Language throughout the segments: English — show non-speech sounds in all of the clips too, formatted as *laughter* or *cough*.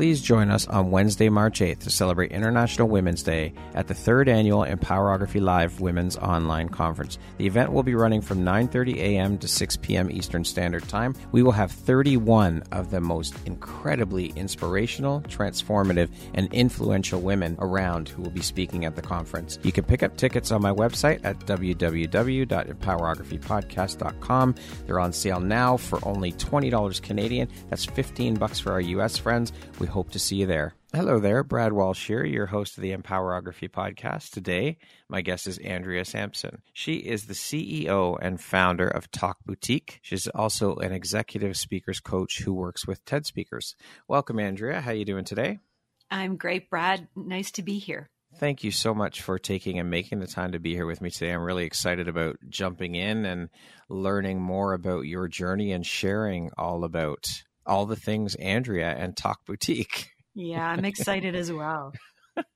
Please join us on Wednesday, March 8th to celebrate International Women's Day at the third annual Empowerography Live Women's Online Conference. The event will be running from 9:30 a.m. to 6 p.m. Eastern Standard Time. We will have 31 of the most incredibly inspirational, transformative, and influential women around who will be speaking at the conference. You can pick up tickets on my website at www.empowerographypodcast.com. They're on sale now for only $20 Canadian. That's 15 bucks for our US friends. We hope to see you there. Hello there, Brad Walsh here, your host of the Empowerography podcast. Today, my guest is Andrea Sampson. She is the CEO and founder of Talk Boutique. She's also an executive speakers coach who works with TED speakers. Welcome, Andrea. How are you doing today? I'm great, Brad. Nice to be here. Thank you so much for taking and making the time to be here with me today. I'm really excited about jumping in and learning more about your journey and sharing all about all the things Andrea and Talk Boutique. Yeah, I'm excited as well. *laughs*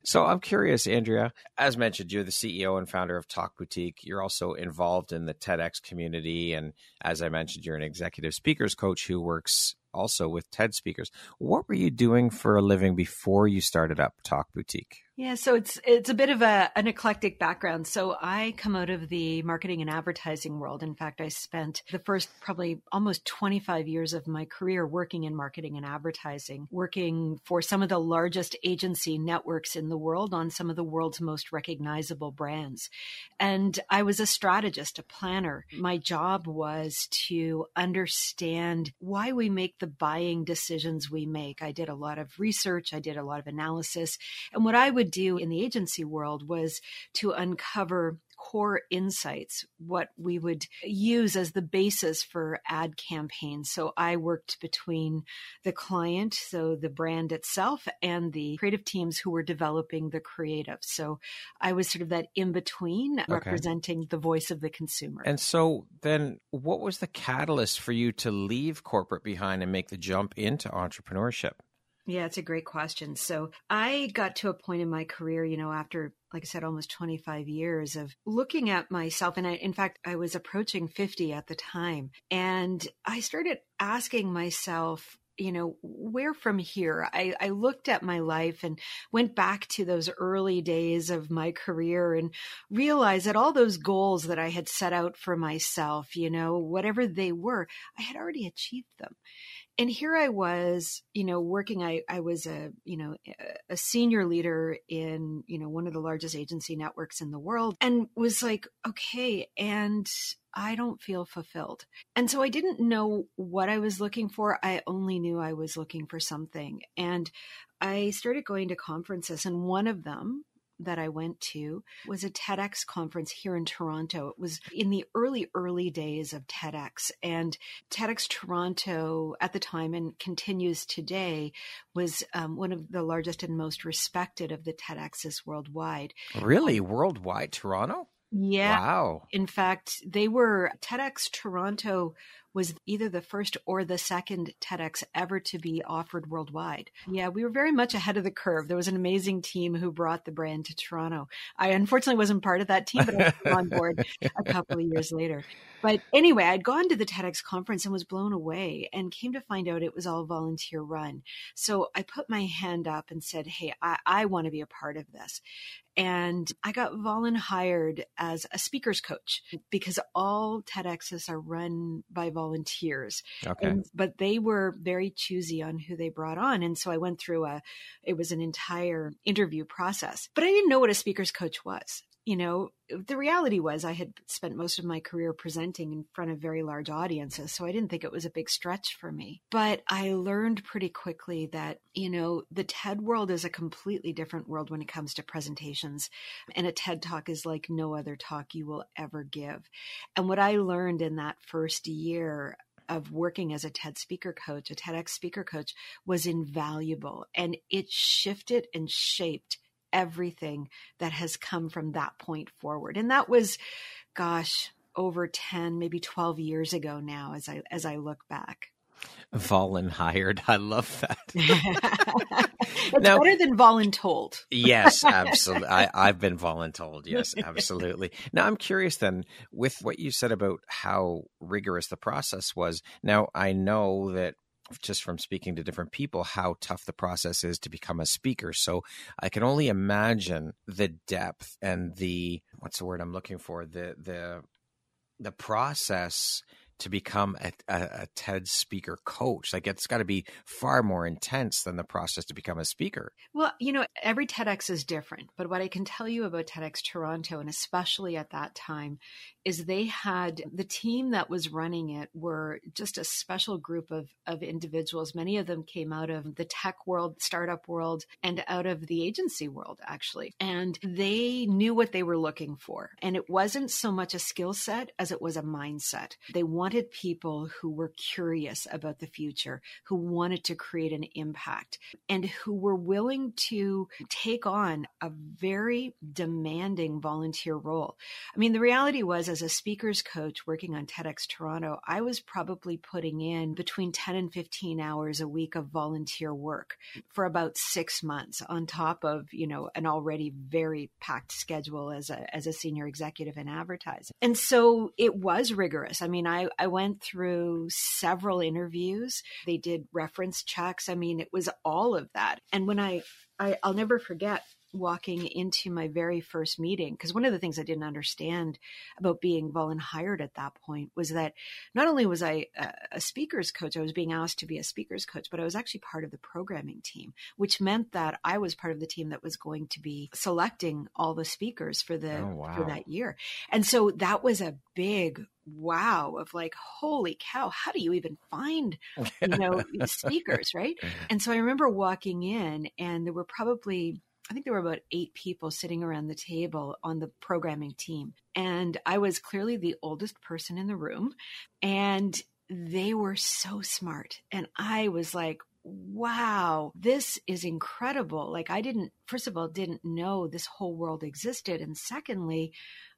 So I'm curious, Andrea. As mentioned, you're the CEO and founder of Talk Boutique. You're also involved in the TEDx community, and as I mentioned, you're an executive speakers coach who works also with TED speakers. What were you doing for a living before you started up Talk Boutique? Yeah, so it's it's a bit of a an eclectic background. So I come out of the marketing and advertising world. In fact, I spent the first probably almost 25 years of my career working in marketing and advertising, working for some of the largest agency networks in the world on some of the world's most recognizable brands. And I was a strategist, a planner. My job was to understand why we make the buying decisions we make. I did a lot of research, I did a lot of analysis, and what I would would do in the agency world was to uncover core insights, what we would use as the basis for ad campaigns. So I worked between the client, so the brand itself, and the creative teams who were developing the creative. So I was sort of that in between okay. representing the voice of the consumer. And so then what was the catalyst for you to leave corporate behind and make the jump into entrepreneurship? Yeah, it's a great question. So I got to a point in my career, you know, after, like I said, almost 25 years of looking at myself. And I, in fact, I was approaching 50 at the time. And I started asking myself, you know, where from here? I, I looked at my life and went back to those early days of my career and realized that all those goals that I had set out for myself, you know, whatever they were, I had already achieved them and here I was, you know, working. I, I was a, you know, a senior leader in, you know, one of the largest agency networks in the world and was like, okay. And I don't feel fulfilled. And so I didn't know what I was looking for. I only knew I was looking for something. And I started going to conferences and one of them that I went to was a TEDx conference here in Toronto. It was in the early, early days of TEDx. And TEDx Toronto at the time and continues today was um, one of the largest and most respected of the TEDx's worldwide. Really? Worldwide? Toronto? Yeah. Wow. In fact, they were TEDx Toronto was either the first or the second TEDx ever to be offered worldwide. Yeah, we were very much ahead of the curve. There was an amazing team who brought the brand to Toronto. I unfortunately wasn't part of that team, but I was on board a couple of years later. But anyway, I'd gone to the TEDx conference and was blown away and came to find out it was all volunteer run. So I put my hand up and said, Hey, I, I want to be a part of this. And I got Volun hired as a speaker's coach because all TEDx's are run by volunteers. Okay. And, but they were very choosy on who they brought on. And so I went through a, it was an entire interview process, but I didn't know what a speaker's coach was you know, the reality was I had spent most of my career presenting in front of very large audiences, so I didn't think it was a big stretch for me. But I learned pretty quickly that, you know, the TED world is a completely different world when it comes to presentations. And a TED talk is like no other talk you will ever give. And what I learned in that first year of working as a TED speaker coach, a TEDx speaker coach, was invaluable. And it shifted and shaped everything that has come from that point forward. And that was, gosh, over 10, maybe 12 years ago now as I as I look back. Volunhired. *laughs* I love that. *laughs* it's now, better than voluntold. yes, absolutely. *laughs* I, I've been voluntold. Yes, absolutely. Now I'm curious then with what you said about how rigorous the process was. Now I know that just from speaking to different people how tough the process is to become a speaker. So i can only imagine the depth and the what's the word i'm looking for? The the the process to become a, a, a TED speaker coach? Like it's got to be far more intense than the process to become a speaker. Well, you know, every TEDx is different, but what I can tell you about TEDx Toronto, and especially at that time, is they had the team that was running it were just a special group of, of individuals. Many of them came out of the tech world, startup world, and out of the agency world, actually. And they knew what they were looking for. And it wasn't so much a skill set as it was a mindset. They wanted people who were curious about the future, who wanted to create an impact, and who were willing to take on a very demanding volunteer role. I mean, the reality was, as a speakers coach working on TEDx Toronto, I was probably putting in between 10 and 15 hours a week of volunteer work for about six months on top of, you know, an already very packed schedule as a, as a senior executive in advertising. And so it was rigorous. I mean, I, I went through several interviews. They did reference checks. I mean, it was all of that. And when I, I I'll never forget walking into my very first meeting because one of the things I didn't understand about being volunteered at that point was that not only was I a, speakers coach, I was being asked to be a speakers coach, but I was actually part of the programming team, which meant that I was part of the team that was going to be selecting all the speakers for the oh, wow. for that year. And so that was a big wow of like holy cow how do you even find you know *laughs* speakers right *laughs* and so i remember walking in and there were probably I think there were about eight people sitting around the table on the programming team. And I was clearly the oldest person in the room. And they were so smart. And I was like, wow, this is incredible. Like, I didn't, first of all, didn't know this whole world existed. And secondly,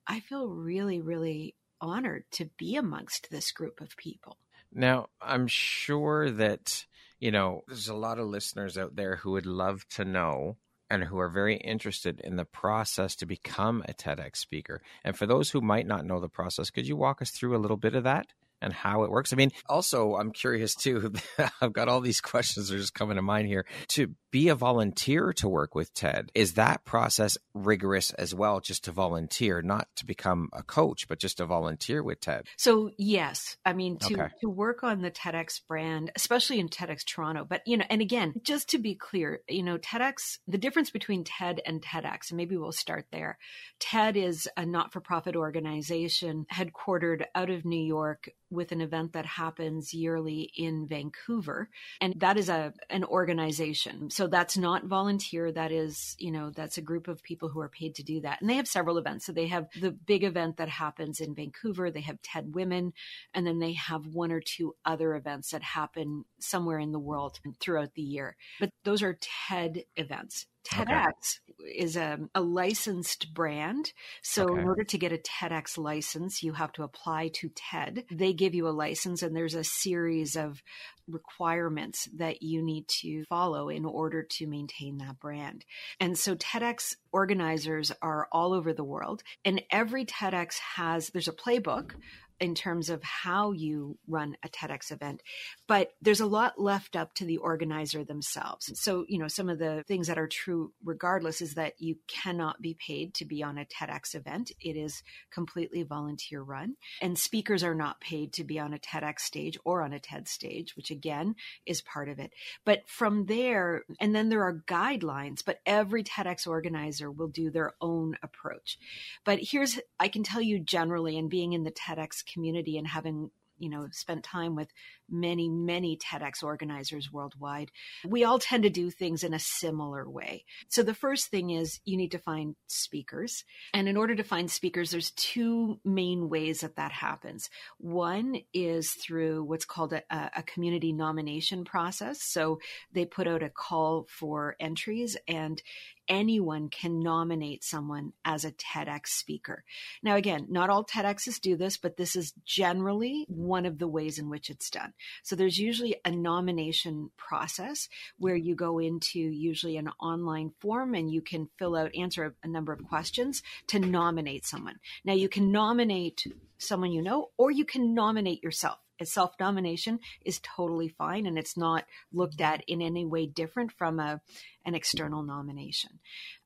I feel really, really honored to be amongst this group of people. Now, I'm sure that, you know, there's a lot of listeners out there who would love to know and who are very interested in the process to become a TEDx speaker. And for those who might not know the process, could you walk us through a little bit of that? And how it works. I mean, also, I'm curious too. *laughs* I've got all these questions that are just coming to mind here. To be a volunteer to work with TED, is that process rigorous as well, just to volunteer, not to become a coach, but just to volunteer with TED? So, yes. I mean, to, okay. to work on the TEDx brand, especially in TEDx Toronto, but, you know, and again, just to be clear, you know, TEDx, the difference between TED and TEDx, and maybe we'll start there. TED is a not for profit organization headquartered out of New York with an event that happens yearly in Vancouver. And that is a an organization. So that's not volunteer. That is, you know, that's a group of people who are paid to do that. And they have several events. So they have the big event that happens in Vancouver. They have TED Women. And then they have one or two other events that happen somewhere in the world throughout the year. But those are TED events. TEDx okay. is a, a, licensed brand. So, okay. in order to get a TEDx license, you have to apply to TED. They give you a license, and there's a series of requirements that you need to follow in order to maintain that brand. And so, TEDx organizers are all over the world, and every TEDx has there's a playbook in terms of how you run a TEDx event, but there's a lot left up to the organizer themselves. So, you know, some of the things that are true regardless is that you cannot be paid to be on a TEDx event. It is completely volunteer run, and speakers are not paid to be on a TEDx stage or on a TED stage, which again is part of it. But from there, and then there are guidelines, but every TEDx organizer will do their own approach. But here's, I can tell you generally, and being in the TEDx community and having you know spent time with many, many TEDx organizers worldwide. We all tend to do things in a similar way. So the first thing is you need to find speakers. And in order to find speakers, there's two main ways that that happens. One is through what's called a, a community nomination process. So they put out a call for entries and anyone can nominate someone as a TEDx speaker. Now, again, not all TEDx's do this, but this is generally one of the ways in which it's done. So there's usually a nomination process where you go into usually an online form and you can fill out, answer a, number of questions to nominate someone. Now, you can nominate someone you know, or you can nominate yourself self nomination is totally fine and it's not looked at in any way different from a an external nomination.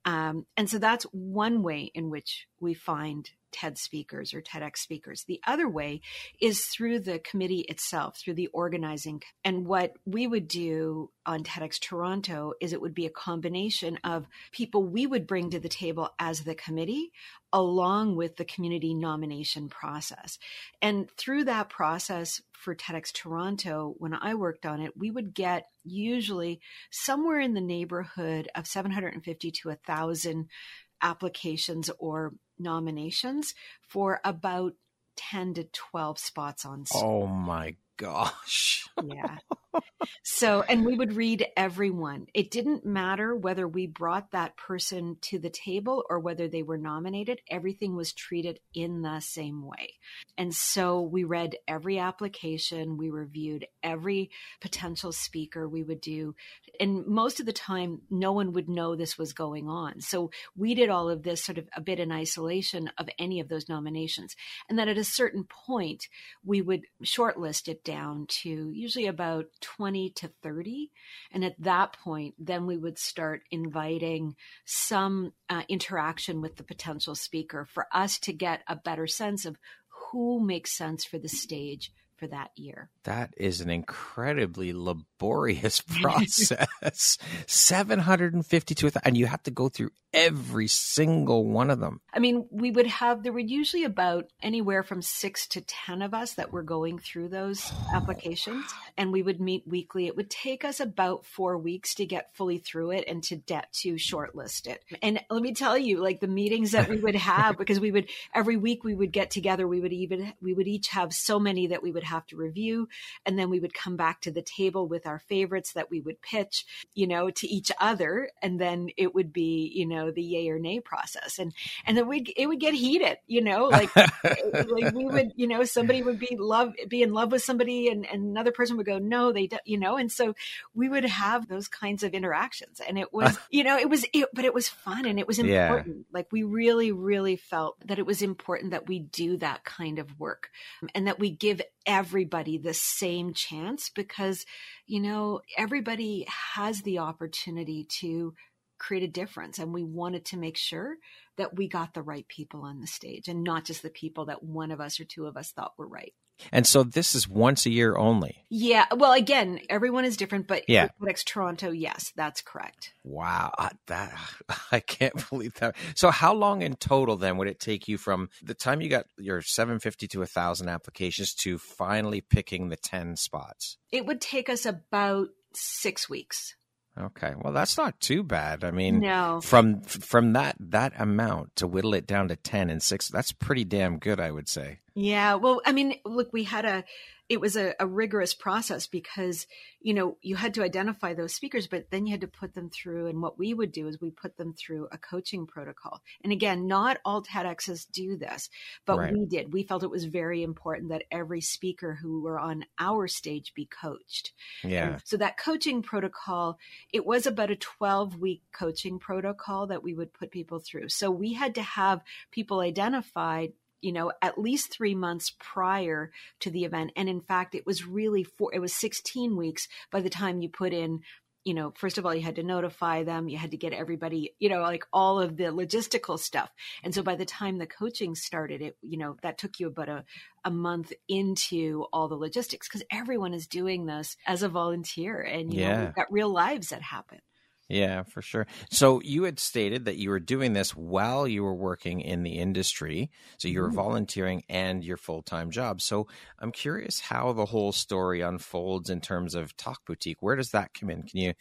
Um, and so that's one way in which we find TED speakers or TEDx speakers. The other way is through the committee itself, through the organizing. And what we would do on TEDx Toronto is it would be a combination of people we would bring to the table as the committee, along with the community nomination process. And through that process for TEDx Toronto, when I worked on it, we would get usually somewhere in the neighborhood of 750 to 1,000 applications or nominations for about 10 to 12 spots on. Oh my gosh. *laughs* yeah. So, and we would read everyone. It didn't matter whether we brought that person to the table or whether they were nominated, everything was treated in the same way. And so we read every application, we reviewed every potential speaker we would do. And most of the time, no one would know this was going on. So we did all of this sort of a bit in isolation of any of those nominations. And then at a certain point, we would shortlist it down to usually about 20 to 30. And at that point, then we would start inviting some uh, interaction with the potential speaker for us to get a better sense of who makes sense for the stage for that year. That is an incredibly laborious *laughs* *laughs* process. 752 and you have to go through every single one of them. I mean, we would have there were usually about anywhere from 6 to 10 of us that were going through those *sighs* applications and we would meet weekly. It would take us about 4 weeks to get fully through it and to get to shortlist it. And let me tell you, like the meetings that we would *laughs* have because we would every week we would get together, we would even we would each have so many that we would have to review. And then we would come back to the table with our favorites that we would pitch, you know, to each other. And then it would be, you know, the yay or nay process. And, and then we, it would get heated, you know, like, *laughs* like we would, you know, somebody would be love, be in love with somebody and, and another person would go, no, they don't, you know, and so we would have those kinds of interactions and it was, *laughs* you know, it was, it, but it was fun and it was important. Yeah. Like we really, really felt that it was important that we do that kind of work and that we give everybody the same chance because, you know, everybody has the opportunity to create a difference. And we wanted to make sure that we got the right people on the stage and not just the people that one of us or two of us thought were right. And so this is once a year only. Yeah. Well, again, everyone is different, but yeah, TEDx Toronto, yes, that's correct. Wow, that *laughs* I can't believe that. So, how long in total then would it take you from the time you got your 750 to 1,000 applications to finally picking the 10 spots? It would take us about six weeks. Okay. Well, that's not too bad. I mean, no. from from that that amount to whittle it down to 10 and 6, that's pretty damn good, I would say. Yeah. Well, I mean, look, we had a it was a, a, rigorous process because you know you had to identify those speakers but then you had to put them through and what we would do is we put them through a coaching protocol. And again not all tedx's do this but right. we did. We felt it was very important that every speaker who were on our stage be coached. Yeah. and so that coaching protocol it was about a 12 week coaching protocol that we would put people through. So we had to have people identified you know, at least three months prior to the event. And in fact, it was really four, it was 16 weeks by the time you put in you know, first of all, you had to notify them, you had to get everybody, you know, like all of the logistical stuff. And so by the time the coaching started, it, you know, that took you about a, a month into all the logistics because everyone is doing this as a volunteer and, you yeah. know, we've got real lives that happen. Yeah, for sure. So you had stated that you were doing this while you were working in the industry. So you were mm-hmm. volunteering and your full time job. So I'm curious how the whole story unfolds in terms of Talk Boutique. Where does that come in? Can you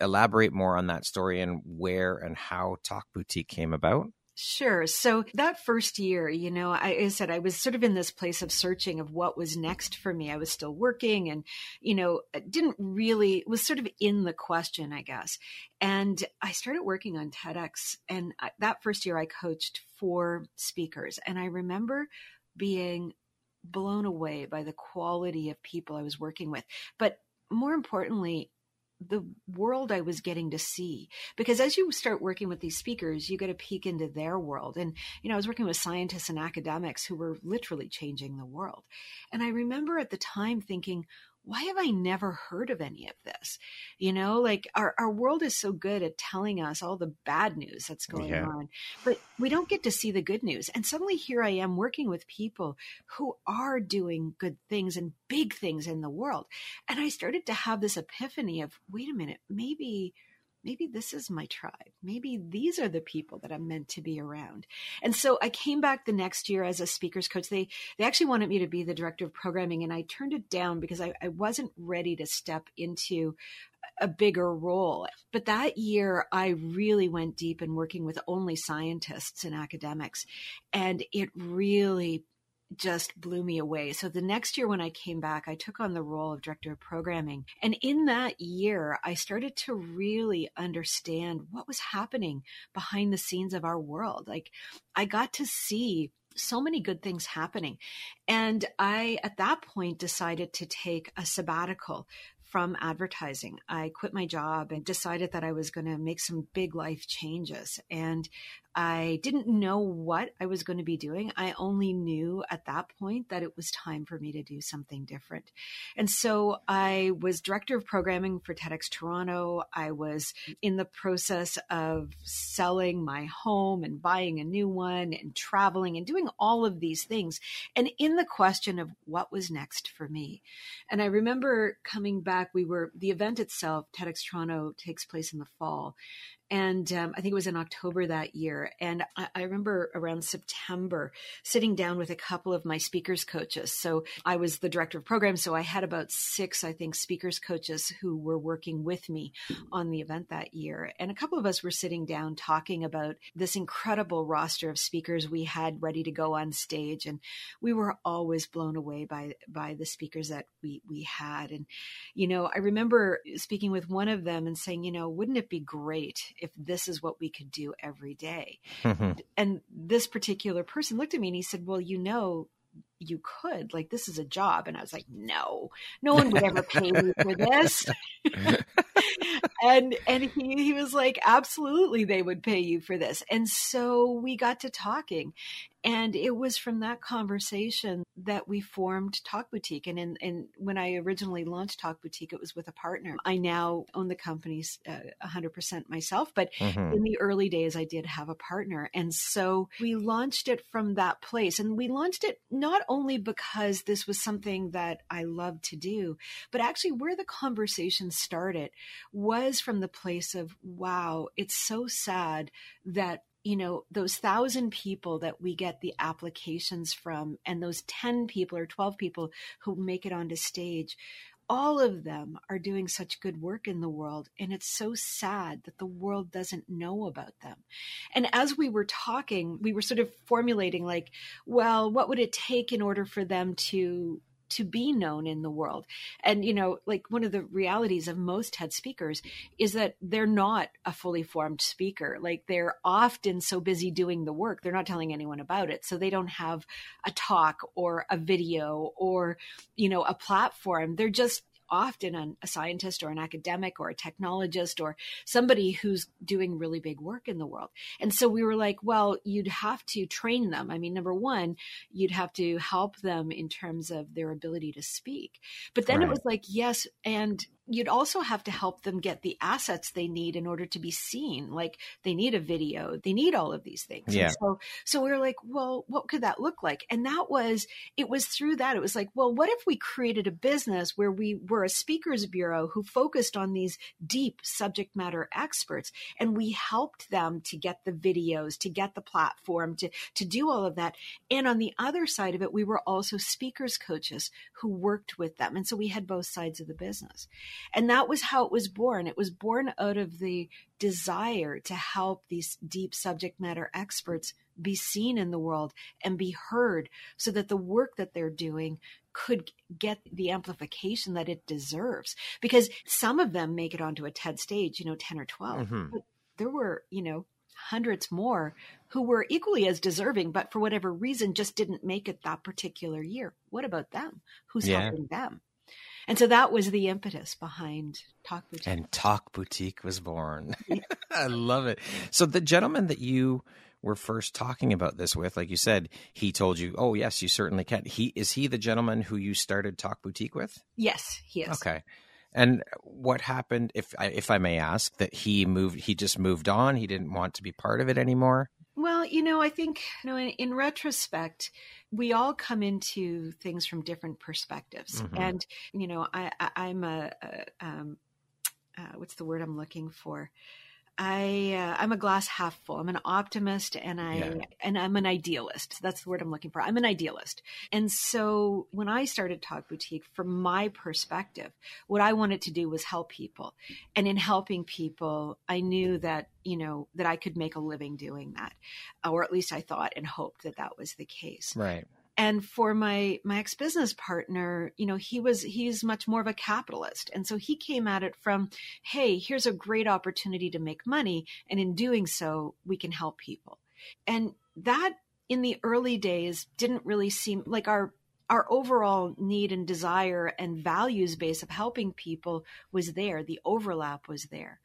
elaborate more on that story and where and how Talk Boutique came about? Sure. So that first year, you know, I, I, said I was sort of in this place of searching of what was next for me. I was still working and, you know, didn't really, was sort of in the question, I guess. And I started working on TEDx. And I, that first year, I coached four speakers. And I remember being blown away by the quality of people I was working with. But more importantly, the world I was getting to see. Because as you start working with these speakers, you get a peek into their world. And, you know, I was working with scientists and academics who were literally changing the world. And I remember at the time thinking, why have I never heard of any of this? You know, like our, our world is so good at telling us all the bad news that's going yeah. on, but we don't get to see the good news. And suddenly here I am working with people who are doing good things and big things in the world. And I started to have this epiphany of, wait a minute, maybe maybe this is my tribe. Maybe these are the people that I'm meant to be around. And so I came back the next year as a speakers coach. They they actually wanted me to be the director of programming, and I turned it down because I, I wasn't ready to step into a bigger role. But that year, I really went deep in working with only scientists and academics. And it really just blew me away. So the next year when I came back, I took on the role of director of programming. And in that year, I started to really understand what was happening behind the scenes of our world. Like I got to see so many good things happening. And I, at that point, decided to take a sabbatical from advertising. I quit my job and decided that I was going to make some big life changes. And I didn't know what I was going to be doing. I only knew at that point that it was time for me to do something different. And so I was director of programming for TEDx Toronto. I was in the process of selling my home and buying a new one and traveling and doing all of these things. And in the question of what was next for me. And I remember coming back, we were, the event itself, TEDx Toronto takes place in the fall and um, I think it was in October that year. And I, I, remember around September sitting down with a couple of my speakers coaches. So I was the director of programs, so I had about six, I think, speakers coaches who were working with me on the event that year. And a couple of us were sitting down talking about this incredible roster of speakers we had ready to go on stage, and we were always blown away by by the speakers that we we had. And you know, I remember speaking with one of them and saying, you know, wouldn't it be great if this is what we could do every day. Mm-hmm. And this particular person looked at me and he said, Well, you know, you could like this is a job. And i was like no no one would ever pay me for this. *laughs* And and he, he was like absolutely they would pay you for this. And so we got to talking and it was from that conversation that we formed Talk Boutique. And in, in when I originally launched Talk Boutique, it was with a partner. I now own the company uh, 100% myself, but mm-hmm. in the early days, I did have a partner. And so we launched it from that place. And we launched it not only because this was something that I loved to do, but actually where the conversation started was from the place of, wow, it's so sad that you know those thousand people that we get the applications from and those 10 people or 12 people who make it onto stage all of them are doing such good work in the world. And it's so sad that the world doesn't know about them. And as we were talking we were sort of formulating like well what would it take in order for them to to be known in the world. And, you know, like one of the realities of most TED speakers is that they're not a fully formed speaker. Like they're often so busy doing the work, they're not telling anyone about it. So they don't have a talk or a video or, you know, a platform. They're just often an, a scientist or an academic or a technologist or somebody who's doing really big work in the world. And so we were like, well, you'd have to train them. I mean, number one, you'd have to help them in terms of their ability to speak. But then right. it was like, yes, and you'd also have to help them get the assets they need in order to be seen. Like they need a video, they need all of these things. Yeah. And so, so we were like, well, what could that look like? And that was, it was through that. It was like, well, what if we created a business where we were a speakers bureau who focused on these deep subject matter experts and we helped them to get the videos, to get the platform, to, to do all of that. And on the other side of it, we were also speakers coaches who worked with them. And so we had both sides of the business. And that was how it was born. It was born out of the desire to help these deep subject matter experts be seen in the world and be heard so that the work that they're doing could get the amplification that it deserves. Because some of them make it onto a TED stage, you know, 10 or 12. Mm-hmm. But there were, you know, hundreds more who were equally as deserving, but for whatever reason just didn't make it that particular year. What about them? Who's Yeah. helping them? And so that was the impetus behind Talk Boutique. And Talk Boutique was born. *laughs* I love it. So the gentleman that you were first talking about this with, like you said, he told you, "Oh yes, you certainly can." He is he the gentleman who you started Talk Boutique with? yes, he is. Okay. And what happened, if I, if I may ask, that he moved? He just moved on. He didn't want to be part of it anymore. Well, you know, I think you know, in, in retrospect, we all come into things from different perspectives, Mhm. and you know, I, I I'm a, a um, uh, what's the word I'm looking for? I uh, I'm a glass half full. I'm an optimist, and I Yeah. and I'm an idealist. That's the word I'm looking for. I'm an idealist, and so when I started Talk Boutique, from my perspective, what I wanted to do was help people, and in helping people, I knew that you know that I could make a living doing that, or at least I thought and hoped that that was the case Right. And for my my ex-business partner you know he was he's much more of a capitalist. And so he came at it from hey here's a great opportunity to make money. And in doing so we can help people. And that in the early days didn't really seem like our our overall need and desire and values base of helping people was there the overlap was there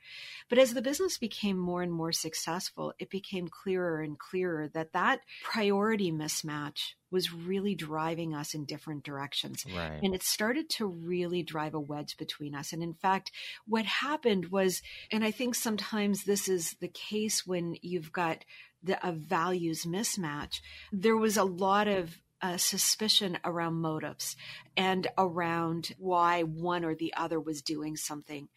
but as the business became more and more successful it became clearer and clearer that that priority mismatch was really driving us in different directions Right. and it started to really drive a wedge between us. And in fact, what happened was, and I think sometimes this is the case when you've got the, a values mismatch, there was a lot of uh, suspicion around motives and around why one or the other was doing something.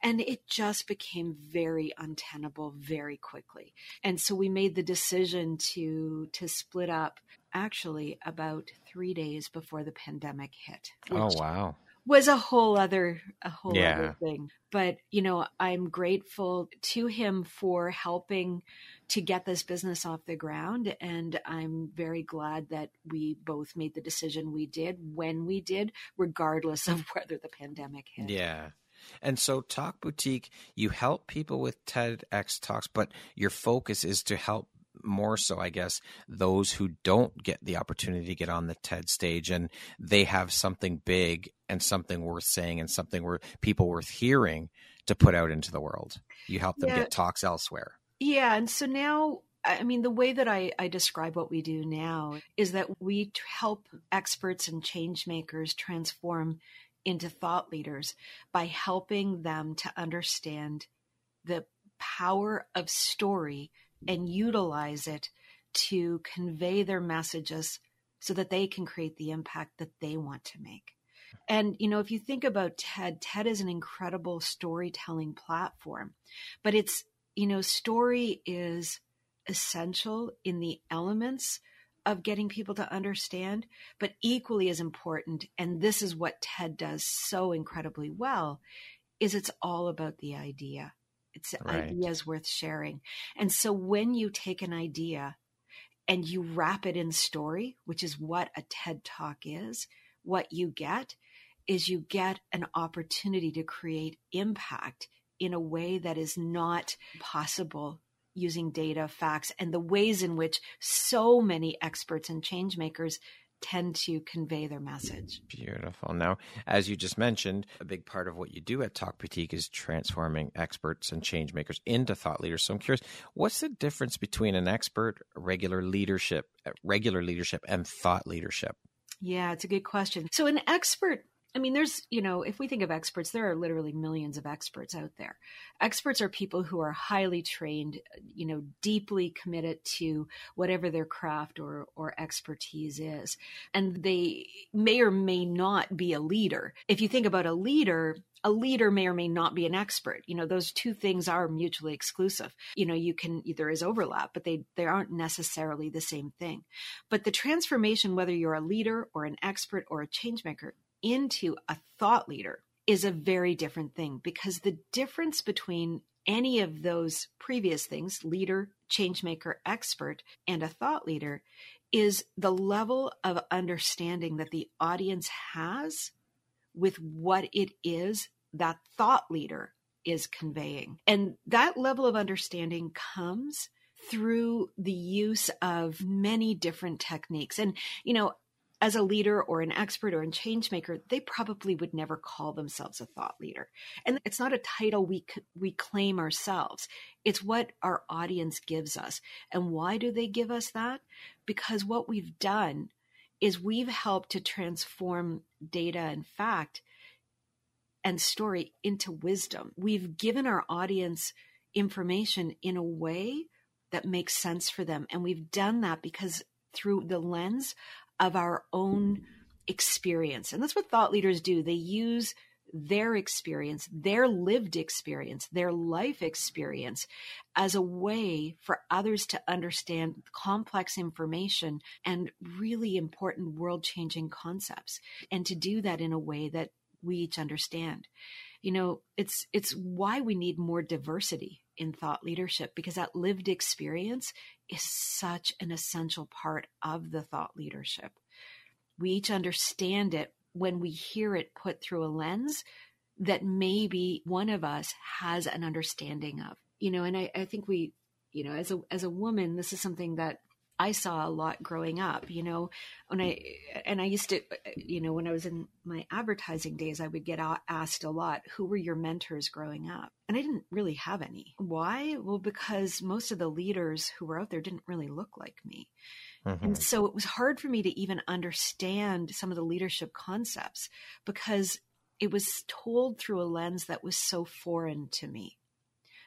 And it just became very untenable very quickly. And so we made the decision to to split up actually about three days before the pandemic hit. oh wow. Was a whole other a whole Yeah. other thing. But you know, I'm grateful to him for helping to get this business off the ground. And I'm very glad that we both made the decision we did when we did, regardless of *laughs* whether the pandemic hit. Yeah. And so Talk Boutique, you help people with TEDx talks, but your focus is to help more so, I guess, those who don't get the opportunity to get on the TED stage and they have something big and something worth saying and something worth people worth hearing to put out into the world. You help them Yeah. get talks elsewhere. Yeah, and so now, I mean, the way that I, I describe what we do now is that we t- help experts and change makers transform into thought leaders by helping them to understand the power of story and utilize it to convey their messages so that they can create the impact that they want to make. And, you know, if you think about TED, TED is an incredible storytelling platform, but it's you know, story is essential in the elements of getting people to understand, but equally as important, and this is what TED does so incredibly well, is it's all about the idea. It's Right. ideas worth sharing. And so when you take an idea and you wrap it in story, which is what a TED talk is, what you get is you get an opportunity to create impact in a way that is not possible using data, facts, and the ways in which so many experts and change makers tend to convey their message. Beautiful. Now, as you just mentioned, a big part of what you do at Talk Boutique is transforming experts and change makers into thought leaders. So I'm curious, what's the difference between an expert, regular leadership, regular leadership, and thought leadership? Yeah, it's a good question. So, an expert I mean, there's, you know, if we think of experts, there are literally millions of experts out there. Experts are people who are highly trained, you know, deeply committed to whatever their craft or, or expertise is. And they may or may not be a leader. If you think about a leader, a leader may or may not be an expert. You know, those two things are mutually exclusive. You know, you can there is overlap, but they they aren't necessarily the same thing. But the transformation, whether you're a leader or an expert or a change maker, into a thought leader is a very different thing because the difference between any of those previous things leader, changemaker, expert, and a thought leader is the level of understanding that the audience has with what it is that thought leader is conveying. And that level of understanding comes through the use of many different techniques. And, you know, as a leader or an expert or a change maker, they probably would never call themselves a thought leader. And it's not a title we we claim ourselves. It's what our audience gives us. And why do they give us that? Because what we've done is we've helped to transform data and fact and story into wisdom. We've given our audience information in a way that makes sense for them. And we've done that because through the lens of our own experience. And that's what thought leaders do. They use their experience, their lived experience, their life experience as a way for others to understand complex information and really important world changing concepts. And to do that in a way that we each understand. You know, it's it's why we need more diversity in thought leadership because that lived experience is such an essential part of the thought leadership. We each understand it when we hear it put through a lens that maybe one of us has an understanding of. You know, and I, I think we, you know, as a as a woman, this is something that I saw a lot growing up, you know, when I, and I used to, you know, when I was in my advertising days, I would get asked a lot, who were your mentors growing up? And I didn't really have any. Why? Well, because most of the leaders who were out there didn't really look like me. Mm-hmm. And so it was hard for me to even understand some of the leadership concepts because it was told through a lens that was so foreign to me.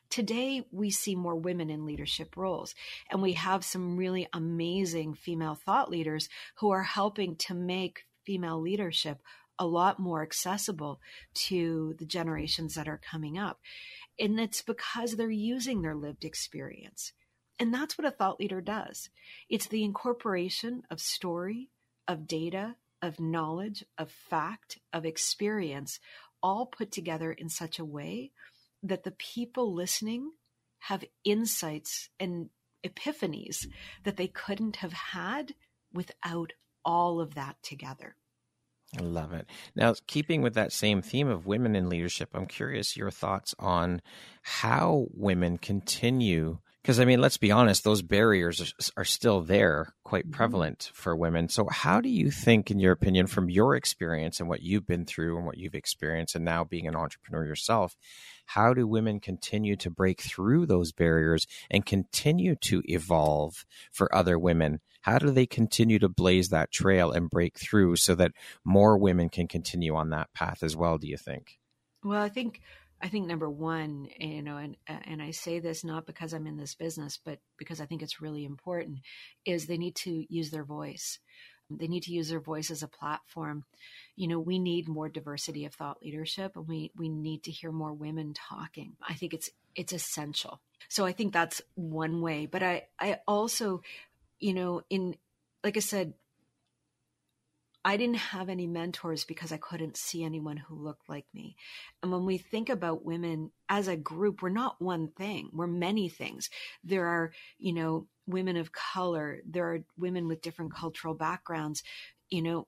Today, we see more women in leadership roles, and we have some really amazing female thought leaders who are helping to make female leadership a lot more accessible to the generations that are coming up. And it's because they're using their lived experience. And that's what a thought leader does it's the incorporation of story, of data, of knowledge, of fact, of experience, all put together in such a way that the people listening have insights and epiphanies that they couldn't have had without all of that together. I love it. Now, keeping with that same theme of women in leadership, I'm curious your thoughts on how women continue because I mean, let's be honest, those barriers are, are still there, quite mm-hmm. prevalent for women. So, how do you think, in your opinion, from your experience and what you've been through and what you've experienced, and now being an entrepreneur yourself, how do women continue to break through those barriers and continue to evolve for other women? How do they continue to blaze that trail and break through so that more women can continue on that path as well? Do you think? Well, I think I think number one, you know, and and I say this not because I'm in this business, but because I think it's really important, is they need to use their voice. They need to use their voice as a platform. You know, we need more diversity of thought leadership, and we we need to hear more women talking. I think it's it's essential. So I think that's one way. But I I also, you know, in like I said, I didn't have any mentors because I couldn't see anyone who looked like me. And when we think about women as a group, we're not one thing, we're many things. There are, you know, women of color, there are women with different cultural backgrounds, you know,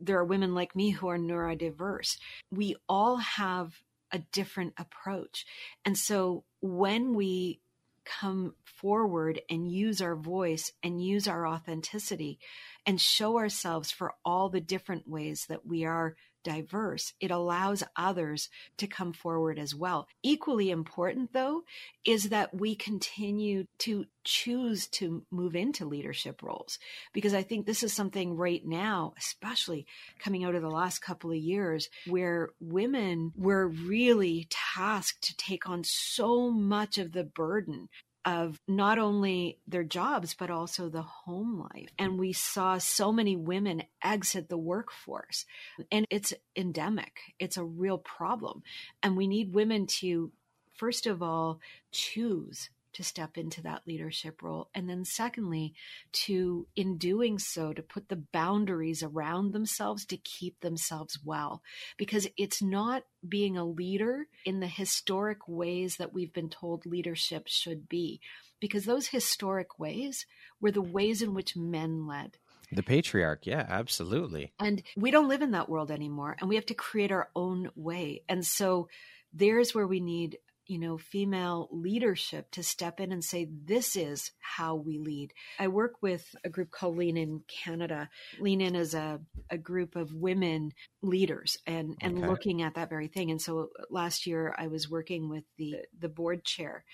there are women like me who are neurodiverse. We all have a different approach. And so when we come forward and use our voice and use our authenticity and show ourselves for all the different ways that we are diverse, it allows others to come forward as well. Equally important, though, is that we continue to choose to move into leadership roles because I think this is something right now, especially coming out of the last couple of years, where women were really tasked to take on so much of the burden of not only their jobs, but also the home life. And we saw so many women exit the workforce. And it's endemic, it's a real problem. And we need women to, first of all, choose to step into that leadership role. And then, secondly, to, in doing so, to put the boundaries around themselves to keep themselves well. Because it's not being a leader in the historic ways that we've been told leadership should be. Because those historic ways were the ways in which men led. The patriarch, yeah, absolutely. And we don't live in that world anymore, and we have to create our own way. And so there's where we need you know, female leadership to step in and say, this is how we lead. I work with a group called Lean In Canada. Lean In is a, a group of women leaders and, and okay. looking at that very thing. And so last year I was working with the, the board chair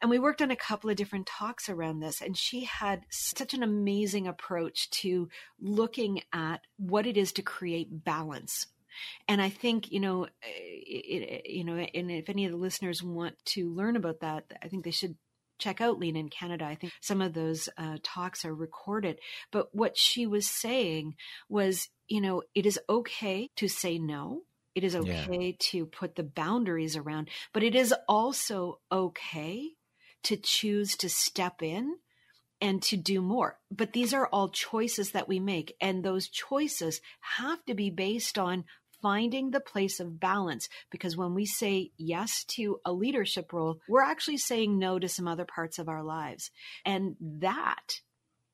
and we worked on a couple of different talks around this. And she had such an amazing approach to looking at what it is to create balance and I think, you know, eh, it, you know, and if any of the listeners want to learn about that, I think they should check out Lean in Canada. I think some of those uh, talks are recorded. But what she was saying was, you know, it is okay to say no. It is okay yeah. to put the boundaries around, but it is also okay to choose to step in and to do more. But these are all choices that we make. And those choices have to be based on finding the place of balance. Because when we say yes to a leadership role, we're actually saying no to some other parts of our lives. And that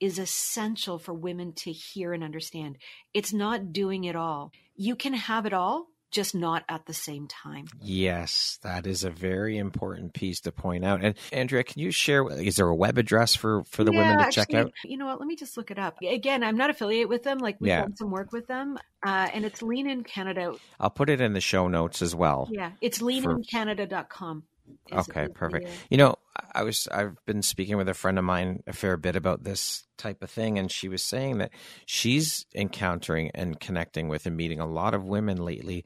is essential for women to hear and understand. It's not doing it all. You can have it all just not at the same time. Yes, that is a very important piece to point out. And Andrea, can you share? Is there a web address for for the yeah, women to actually, check out? You know what? Let me just look it up. Again, I'm not affiliated with them. Like we've yeah. done some work with them, uh, and it's Lean in Canada. I'll put it in the show notes as well. Yeah, it's leanincanada.com. Okay, perfect. You know, I was I've been speaking with a friend of mine a fair bit about this type of thing and she was saying that she's encountering and connecting with and meeting a lot of women lately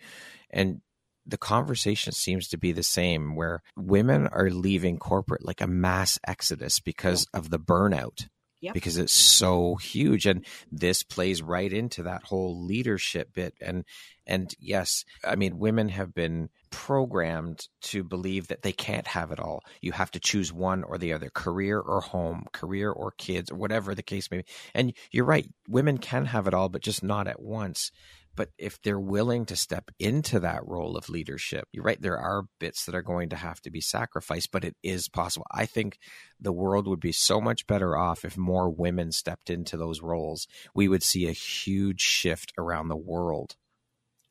and the conversation seems to be the same where women are leaving corporate like a mass exodus because of the burnout Yep. because it's so huge and this plays right into that whole leadership bit and and yes i mean women have been programmed to believe that they can't have it all you have to choose one or the other career or home career or kids or whatever the case may be and you're right women can have it all but just not at once but if they're willing to step into that role of leadership, you're right, there are bits that are going to have to be sacrificed, but it is possible. I think the world would be so much better off if more women stepped into those roles. We would see a huge shift around the world.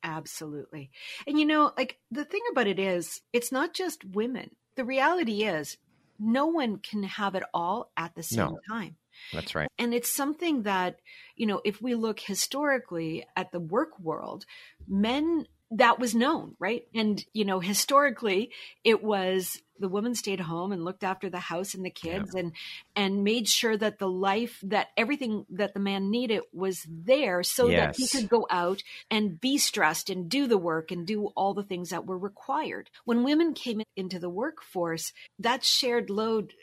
Absolutely. And you know, like the thing about it is, it's not just women. The reality is, no one can have it all at the same no. time. That's right. And it's something that, you know, if we look historically at the work world, men that was known, right? And, you know, historically it was the woman stayed home and looked after the house and the kids yeah. and and made sure that the life that everything that the man needed was there so yes. that he could go out and be stressed and do the work and do all the things that were required. When women came into the workforce, that shared load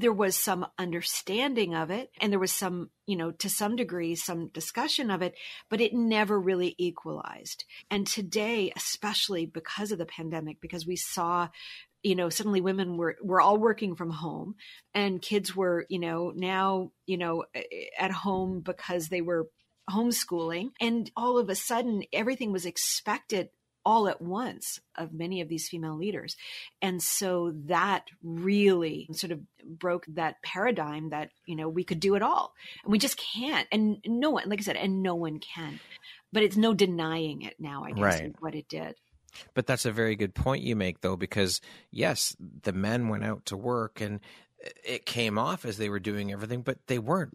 there was some understanding of it and there was some you know to some degree some discussion of it but it never really equalized. And today especially because of the pandemic because we saw you know suddenly women were were all working from home and kids were you know now you know at home because they were homeschooling. And all of a sudden everything was expected all at once of many of these female leaders. And so that really sort of broke that paradigm that, you know, we could do it all. And we just can't. And no one, like I said, and no one can. But it's no denying it now, I guess, right. what it did. But that's a very good point you make, though, because yes, the men went out to work and it came off as they were doing everything, but they weren't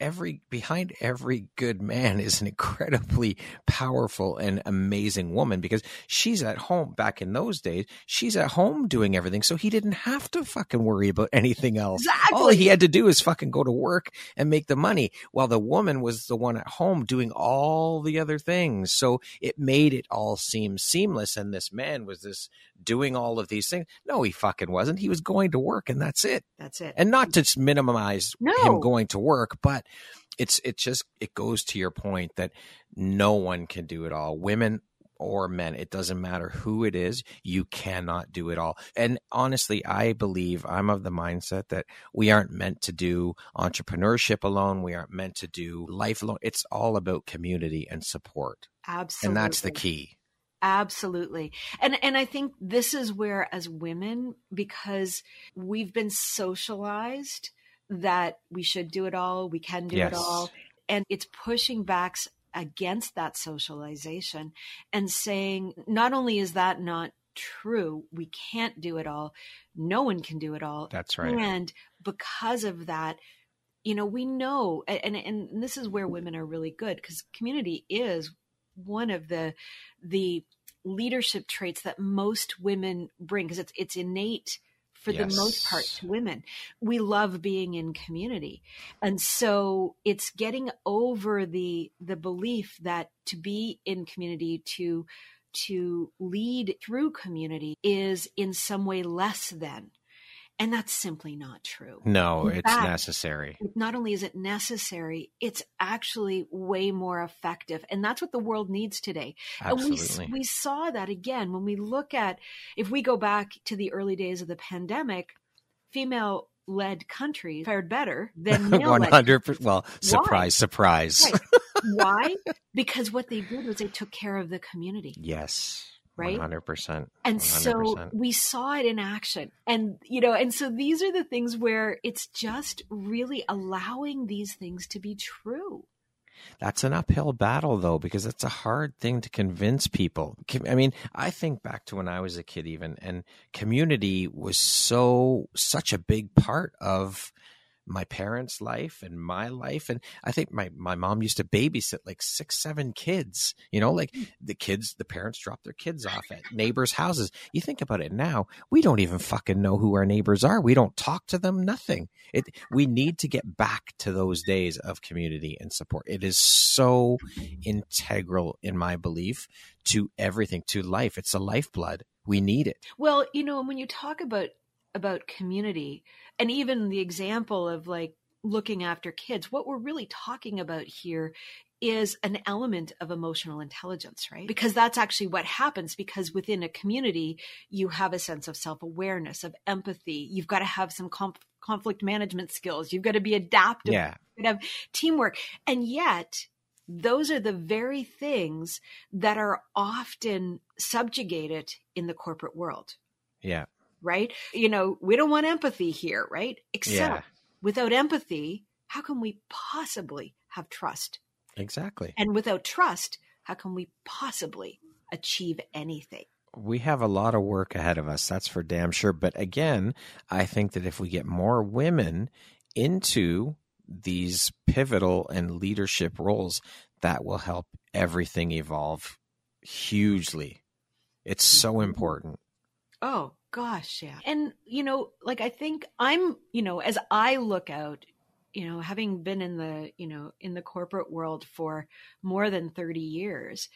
every behind every good man is an incredibly powerful and amazing woman because she's at home back in those days she's at home doing everything so he didn't have to fucking worry about anything else Exactly. all he had to do is fucking go to work and make the money while the woman was the one at home doing all the other things so it made it all seem seamless and this man was this doing all of these things no he fucking wasn't he was going to work and that's it That's it. and not to minimize No. him going to work but it's it just it goes to your point that no one can do it all women or men it doesn't matter who it is you cannot do it all and honestly i believe i'm of the mindset that we aren't meant to do entrepreneurship alone we aren't meant to do life alone it's all about community and support Absolutely. and that's the key Absolutely. And and I think this is where as women because we've been socialized that we should do it all, we can do Yes. it all and it's pushing back against that socialization and saying not only is that not true, we can't do it all, no one can do it all. that's right And because of that, you know, we know, and and this is where women are really good because community is one of the the leadership traits that most women bring because it's it's innate for the most part to women. We love being in community. And so it's getting over the the belief that to be in community to to lead through community is in some way less than. And that's simply not true. no In it's fact, necessary Not only is it necessary, it's actually way more effective. And that's what the world needs today. absolutely And we, we saw that again when we look at, if we go back to the early days of the pandemic, female led countries fared better than *laughs* male led. hundred. Well, surprise, surprise. Right. Why? *laughs* Because what they did was they took care of the community. Yes, Right? One hundred percent. And so 100%. we saw it in action. And, you know, and so these are the things where it's just really allowing these things to be true. That's an uphill battle, though, because it's a hard thing to convince people. I mean, I think back to when I was a kid, even, and community was so such a big part of my parents' life and my life. And I think my, my mom used to babysit like six, seven kids, you know, like hmm. the kids, the parents drop their kids off at neighbors' houses. You think about it now, we don't even fucking know who our neighbors are. We don't talk to them, nothing. It, we need to get back to those days of community and support. It is so integral in my belief to everything, to life. It's a lifeblood. We need it. Well, you know, when you talk about about community and even the example of like looking after kids, what we're really talking about here is an element of emotional intelligence, right? Because that's actually what happens because within a community, you have a sense of self-awareness, of empathy. You've got to have some conf- conflict management skills. You've got to be adaptive. Yeah. You've got to have teamwork. And yet, those are the very things that are often subjugated in the corporate world Yeah. Right? You know, we don't want empathy here, right? Except Yeah. without empathy, how can we possibly have trust? Exactly. And without trust, how can we possibly achieve anything? we have a lot of work ahead of us that's for damn sure but again i think that if we get more women into these pivotal and leadership roles that will help everything evolve hugely it's so important Oh, gosh, yeah. And, you know, like I think I'm, you know, as I look out, you know, having been in the, you know, in the corporate world for more than 30 years,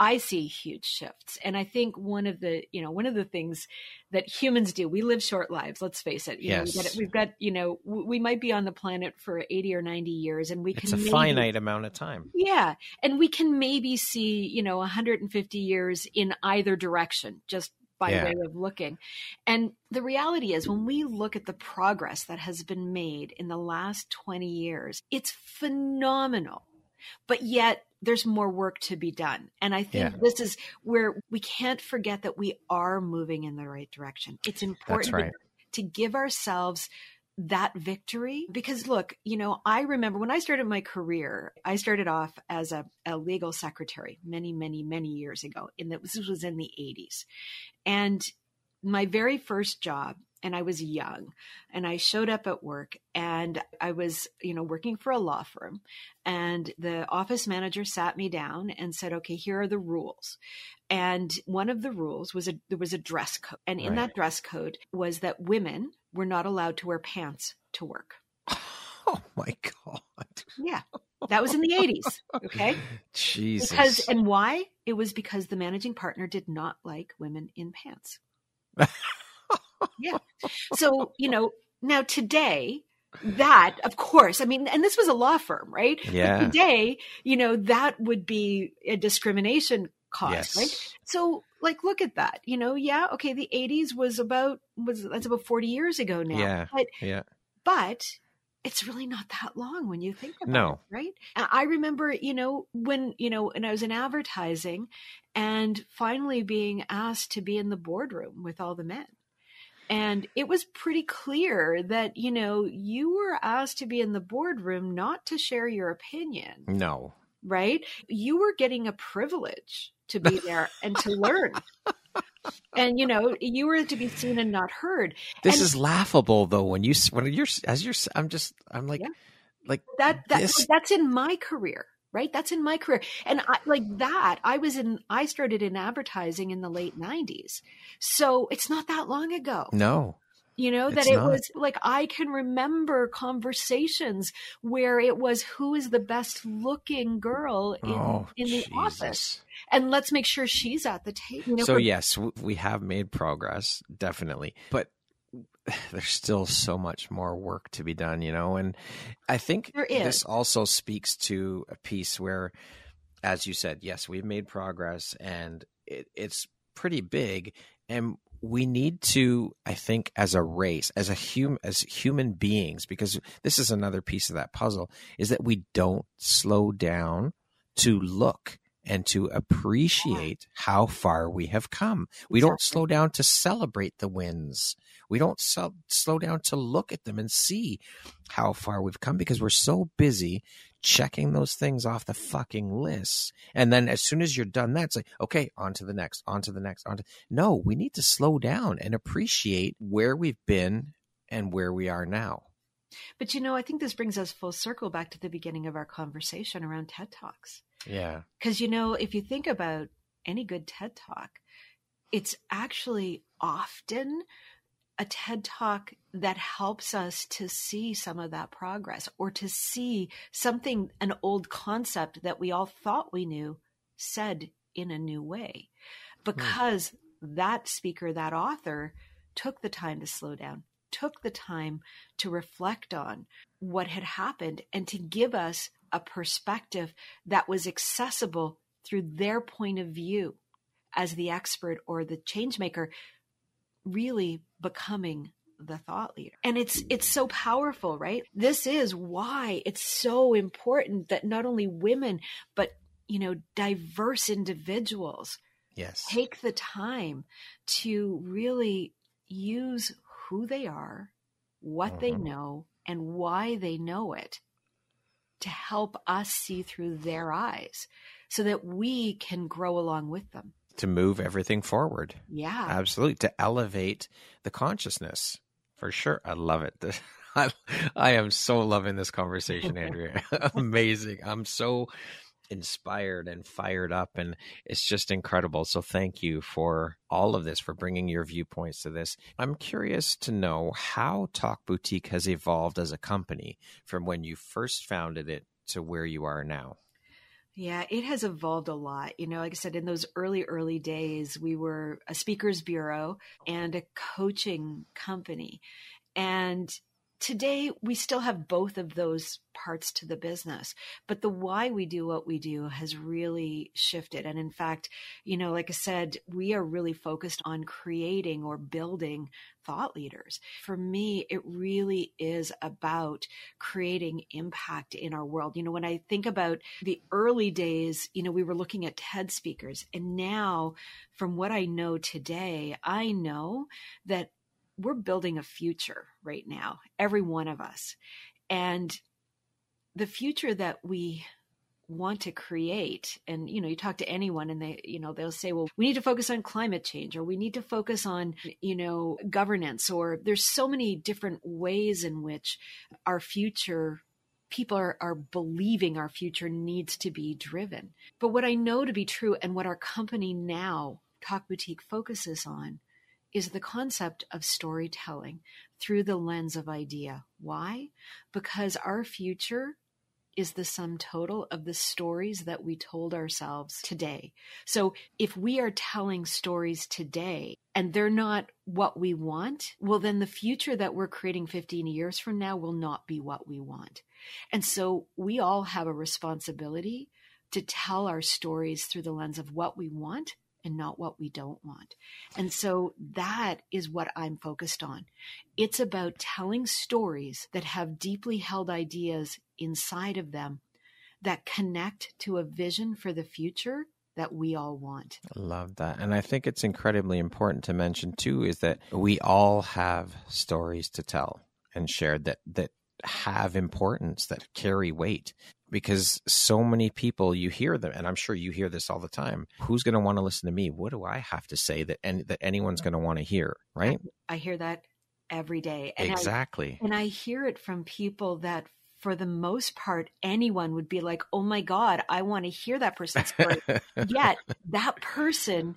I see huge shifts. And I think one of the, you know, one of the things that humans do, we live short lives, let's face it. You know, we've, got, Yes. we've got, you know, we might be on the planet for 80 or 90 years and we it's can a maybe- finite amount of time yeah. And we can maybe see, you know, 150 years in either direction, just by Yeah. way of looking. And the reality is, when we look at the progress that has been made in the last 20 years, it's phenomenal. But yet, there's more work to be done. And I think Yeah. this is where we can't forget that we are moving in the right direction. It's important to- right. to give ourselves that victory because look you know i remember when i started my career i started off as a, a legal secretary many many many years ago and this was in the 80s and my very first job and I was young and I showed up at work and I was, you know, working for a law firm and the office manager sat me down and said, "Okay, here are the rules." And one of the rules was a there was a dress code. And in right. that dress code was that women were not allowed to wear pants to work. *laughs* Oh my god. Yeah. That was in the 80s, okay? Jesus. Because and why? It was because the managing partner did not like women in pants *laughs* yeah. So, you know, now today, that of course i mean and this was a law firm right yeah but today you know that would be a discrimination cause yes. right so like look at that you know yeah okay the 80s was about was that's about 40 years ago now yeah but yeah but it's really not that long when you think about no. it, right? I remember, you know, when, you know, when I was in advertising and finally being asked to be in the boardroom with all the men. And it was pretty clear that, you know, you were asked to be in the boardroom not to share your opinion. No. Right? You were getting a privilege to be there and to learn. and you know you were to be seen and not heard. This and, is laughable though when you when you're as you're i'm just i'm like yeah. like that, that that's in my career right? That's in my career. And I, like that i was in i started in advertising in the late 90s so it's not that long ago. No you know that it not. was like i can remember conversations where it was who is the best looking girl in, oh, in the Jesus. office and let's make sure she's at the table you know, so yes we have made progress definitely but *sighs* there's still so much more work to be done, you know. And I think this also speaks to a piece where, as you said, yes, we've made progress and it, it's pretty big. And we need to, I think, as a race, as a human, as human beings, because this is another piece of that puzzle, is that we don't slow down to look and to appreciate how far we have come. We don't slow down to celebrate the wins. We don't so, slow down to look at them and see how far we've come because we're so busy checking those things off the fucking list. And then as soon as you're done that, it's like, okay, on to the next, on to the next, on to. No, we need to slow down and appreciate where we've been and where we are now. But you know, I think this brings us full circle back to the beginning of our conversation around TED Talks. Yeah. Because, you know, if you think about any good TED Talk, it's actually often a TED talk that helps us to see some of that progress or to see something, an old concept that we all thought we knew said in a new way. Because hmm. that speaker, that author took the time to slow down, took the time to reflect on what had happened and to give us a perspective that was accessible through their point of view as the expert or the change maker really becoming the thought leader. And it's it's so powerful right? This is why it's so important that not only women but you know diverse individuals yes. take the time to really use who they are what they mm-hmm. know and why they know it to help us see through their eyes so that we can grow along with them to move everything forward. Yeah. Absolutely. To elevate the consciousness. For sure. I love it. *laughs* I, I am so loving this conversation, *laughs* Andrea. *laughs* Amazing. I'm so inspired and fired up and it's just incredible so thank you for all of this for bringing your viewpoints to this i'm curious to know how talk boutique has evolved as a company from when you first founded it to where you are now yeah, it has evolved a lot. You know, like I said, in those early, early days, we were a speakers bureau and a coaching company. And today we still have both of those parts to the business but the why we do what we do has really shifted. And in fact you know like i said we are really focused on creating or building thought leaders. For me it really is about creating impact in our world. You know when i think about the early days you know we were looking at ted speakers and now from what i know today i know that we're building a future right now, every one of us. And the future that we want to create and you know you talk to anyone and they you know they'll say well we need to focus on climate change or we need to focus on you know governance or there's so many different ways in which our future people are, are believing our future needs to be driven but what i know to be true and what our company now talk boutique focuses on is the concept of storytelling through the lens of idea why because our future is the sum total of the stories that we told ourselves today. So if we are telling stories today and they're not what we want, well, then the future that we're creating 15 years from now will not be what we want. And so we all have a responsibility to tell our stories through the lens of what we want and not what we don't want. And so that is what I'm focused on. It's about telling stories that have deeply held ideas inside of them that connect to a vision for the future that we all want. I love that. And I think it's incredibly important to mention too is that we all have stories to tell and share that that have importance that carry weight because so many people you hear them and i'm sure you hear this all the time who's going to want to listen to me? What do i have to say that and that anyone's going to want to hear right? I, I hear that every day and exactly. I, and i hear it from people that for the most part anyone would be like oh my god i want to hear that person's story. *laughs* Yet that person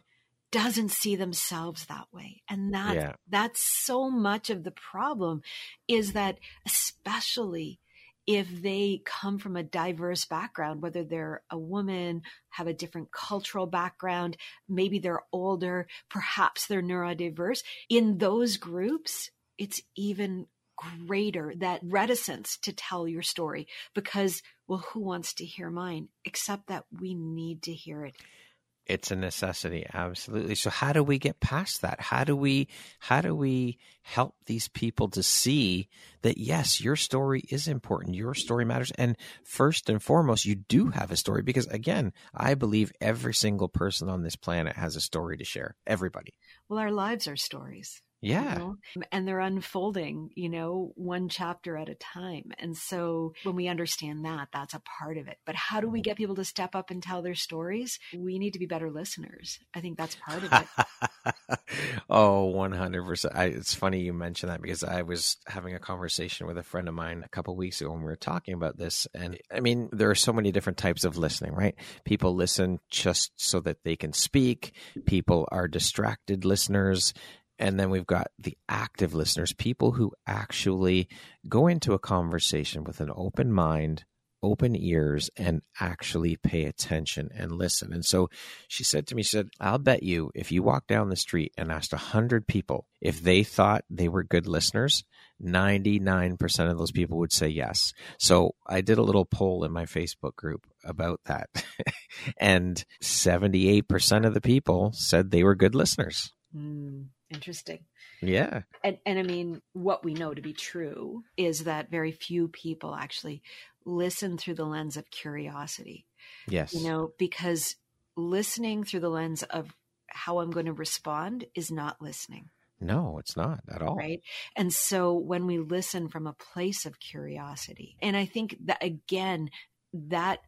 doesn't see themselves that way and that yeah. that's so much of the problem is that especially if they come from a diverse background, whether they're a woman, have a different cultural background, maybe they're older, perhaps they're neurodiverse, in those groups, it's even greater that reticence to tell your story because, well, who wants to hear mine? Except that we need to hear it it's a necessity absolutely. So how do we get past that? How do we how do we help these people to see that yes your story is important your story matters and first and foremost you do have a story because again i believe every single person on this planet has a story to share everybody. Well our lives are stories yeah. You know? Um, and they're unfolding, you know, one chapter at a time. And so when we understand that, that's a part of it. But how do we mm-hmm. get people to step up and tell their stories? We need to be better listeners. I think that's part of it. *laughs* oh, 100%. I, it's funny you mentioned that because I was having a conversation with a friend of mine a couple weeks ago when we were talking about this. And I mean, there are so many different types of listening, right? People listen just so that they can speak, people are distracted listeners and then we've got the active listeners, people who actually go into a conversation with an open mind, open ears, and actually pay attention and listen. And so she said to me, she said, I'll bet you if you walk down the street and asked 100 people if they thought they were good listeners, 99% of those people would say yes. So I did a little poll in my Facebook group about that. *laughs* and 78% of the people said they were good listeners. Mm. Interesting. Yeah. And and I mean what we know to be true is that very few people actually listen through the lens of curiosity. Yes. You know, because listening through the lens of how I'm going to respond is not listening. No, it's not at all. Right. And so when we listen from a place of curiosity, and I think that again, that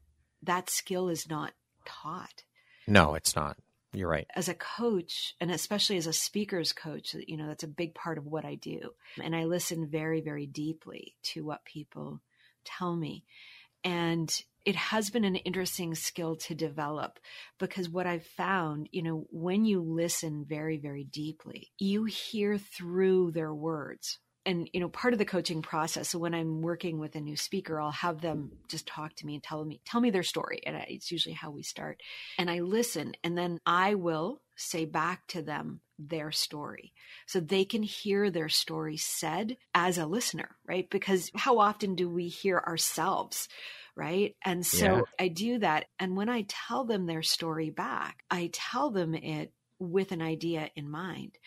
that skill is not taught. No, it's not. You're right. As a coach, and especially as a speaker's coach, you know, that's a big part of what I do. And I listen very, very deeply to what people tell me. And it has been an interesting skill to develop because what I've found, you know, when you listen very, very deeply, you hear through their words and you know part of the coaching process so when i'm working with a new speaker i'll have them just talk to me and tell me tell me their story and it's usually how we start. And i listen and then i will say back to them their story so they can hear their story said as a listener right? Because how often do we hear ourselves right? And so yeah. i do that and when i tell them their story back i tell them it with an idea in mind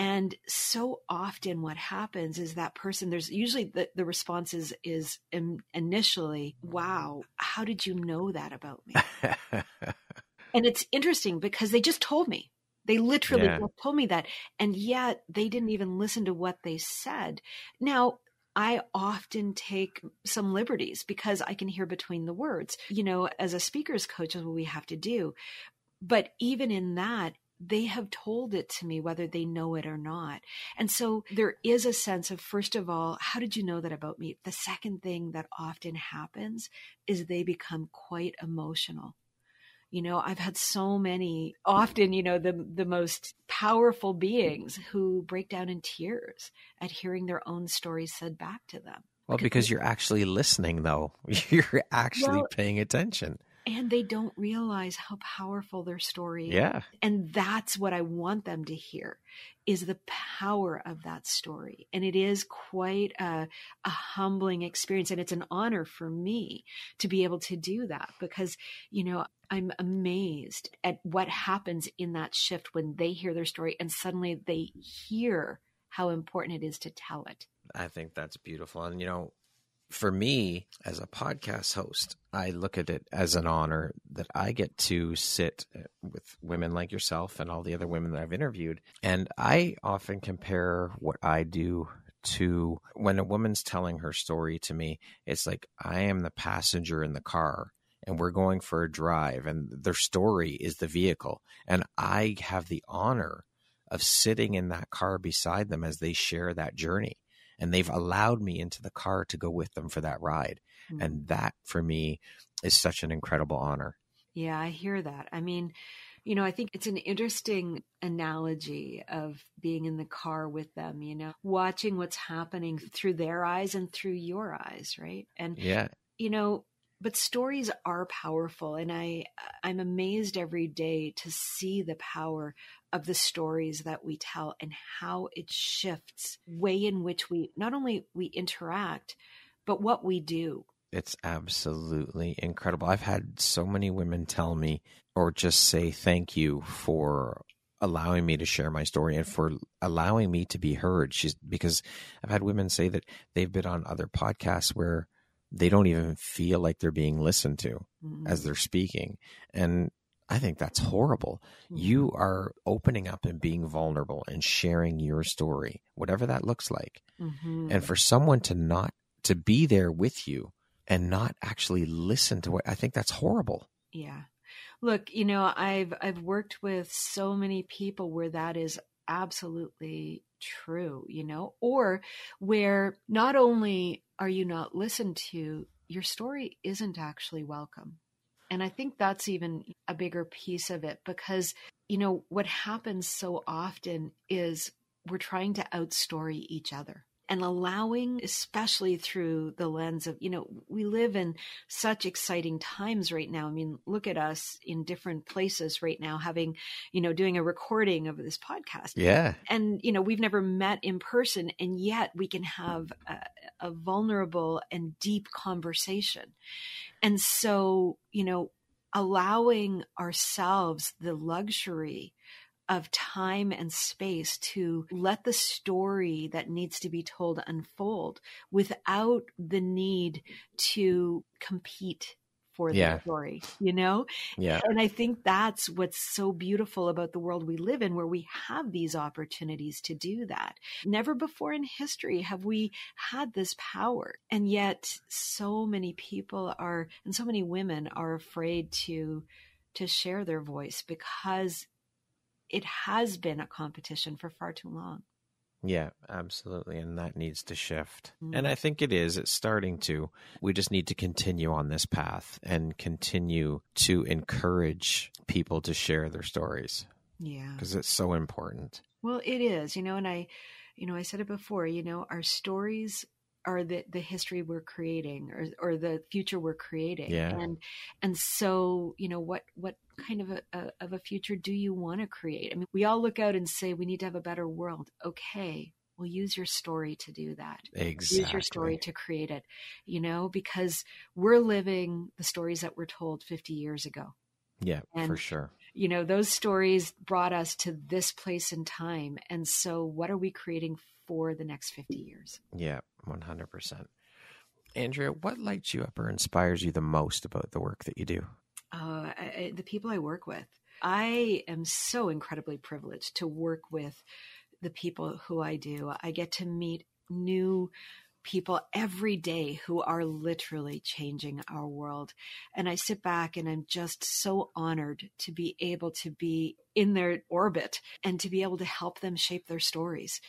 and so often what happens is that person, there's usually the, the response is, is initially, wow, how did you know that about me? *laughs* and it's interesting because they just told me. They literally yeah. told me that. And yet they didn't even listen to what they said. Now, I often take some liberties because I can hear between the words. You know, as a speaker's coach, is what we have to do. But even in that, they have told it to me whether they know it or not. And so there is a sense of, first of all, how did you know that about me? The second thing that often happens is they become quite emotional. You know, I've had so many, often, you know, the, the most powerful beings who break down in tears at hearing their own stories said back to them. Well, because you're actually listening, though. *laughs* You're actually well, paying attention and they don't realize how powerful their story yeah. is. And that's what I want them to hear is the power of that story. And it is quite a, a humbling experience. And it's an honor for me to be able to do that because, you know, I'm amazed at what happens in that shift when they hear their story and suddenly they hear how important it is to tell it. I think that's beautiful. And, you know, for me as a podcast host, I look at it as an honor that I get to sit uh, with women like yourself and all the other women that I've interviewed. And I often compare what I do to when a woman's telling her story to me, it's like I am the passenger in the car and we're going for a drive and their story is the vehicle. And I have the honor of sitting in that car beside them as they share that journey and they've allowed me into the car to go with them for that ride. Mm-hmm. And that for me is such an incredible honor. Yeah, I hear that. I mean, you know, I think it's an interesting analogy of being in the car with them, you know, watching what's happening through their eyes and through your eyes, right? And yeah. You know, but stories are powerful and I I'm amazed every day to see the power of the stories that we tell and how it shifts way in which we not only we interact but what we do. It's absolutely incredible. I've had so many women tell me or just say thank you for allowing me to share my story and for allowing me to be heard. She's because i've had women say that they've been on other podcasts where they don't even feel like they're being listened to mm-hmm. as they're speaking and I think that's horrible. Mm-hmm. You are opening up and being vulnerable and sharing your story, whatever that looks like. Mm-hmm. And for someone to not to be there with you and not actually listen to what I think that's horrible. Yeah. Look, you know, I've I've worked with so many people where that is absolutely true, you know, or where not only are you not listened to, your story isn't actually welcome. And I think that's even a bigger piece of it because, you know, what happens so often is we're trying to outstory each other and allowing, especially through the lens of, you know, we live in such exciting times right now. I mean, look at us in different places right now, having, you know, doing a recording of this podcast. Yeah. And, you know, we've never met in person, and yet we can have a, a vulnerable and deep conversation. And so, you know, allowing ourselves the luxury of time and space to let the story that needs to be told unfold without the need to compete for yeah. the story, you know? Yeah. And I think that's what's so beautiful about the world we live in, where we have these opportunities to do that. Never before in history have we had this power. And yet so many people are, and so many women are afraid to to share their voice because it has been a competition for far too long. Yeah, absolutely. And that needs to shift. Mm-hmm. And I think it is. It's starting to. We just need to continue on this path and continue to encourage people to share their stories. Yeah. Because it's so important. Well, it is, you know, and I, you know, I said it before, you know, our stories are the the history we're creating or or the future we're creating yeah. and and so you know what what kind of a, a of a future do you want to create? I mean we all look out and say we need to have a better world. Okay well use your story to do that. Exactly use your story to create it you know because we're living the stories that were told 50 years ago. Yeah and, for sure. you know those stories brought us to this place in time. And so what are we creating for the next 50 years? Yeah 100% andrea what lights you up or inspires you the most about the work that you do uh, I, the people i work with i am so incredibly privileged to work with the people who i do i get to meet new people every day who are literally changing our world. And I sit back and I'm just so honored to be able to be in their orbit and to be able to help them shape their stories.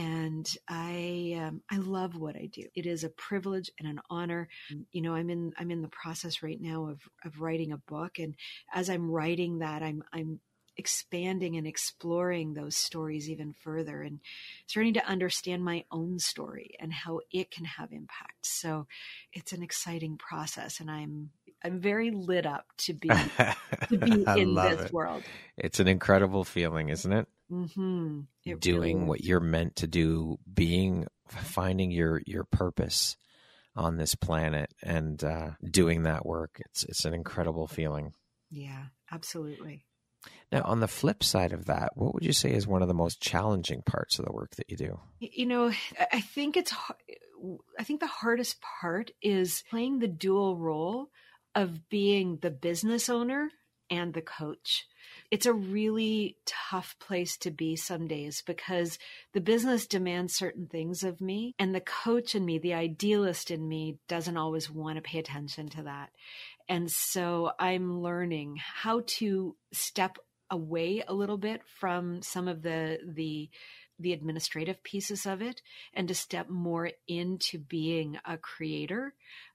And I um, I love what I do. It is a privilege and an honor. You know, I'm in I'm in the process right now of of writing a book, and as I'm writing that, I'm I'm expanding and exploring those stories even further and starting to understand my own story and how it can have impact. So it's an exciting process and I'm I'm very lit up to be to be *laughs* in this it. world. It's an incredible feeling, isn't it? Mm-hmm. Doing really what you're meant to do, being finding your your purpose on this planet, and uh, doing that work. It's it's an incredible feeling. Yeah, absolutely. Now, on the flip side of that, what would you say is one of the most challenging parts of the work that you do? You know, I think it's I think the hardest part is playing the dual role of being the business owner and the coach. It's a really tough place to be some days because the business demands certain things of me, and the coach in me, the idealist in me, doesn't always want to pay attention to that. And so I'm learning how to step away a little bit from some of the the the administrative pieces of it and to step more into being a creator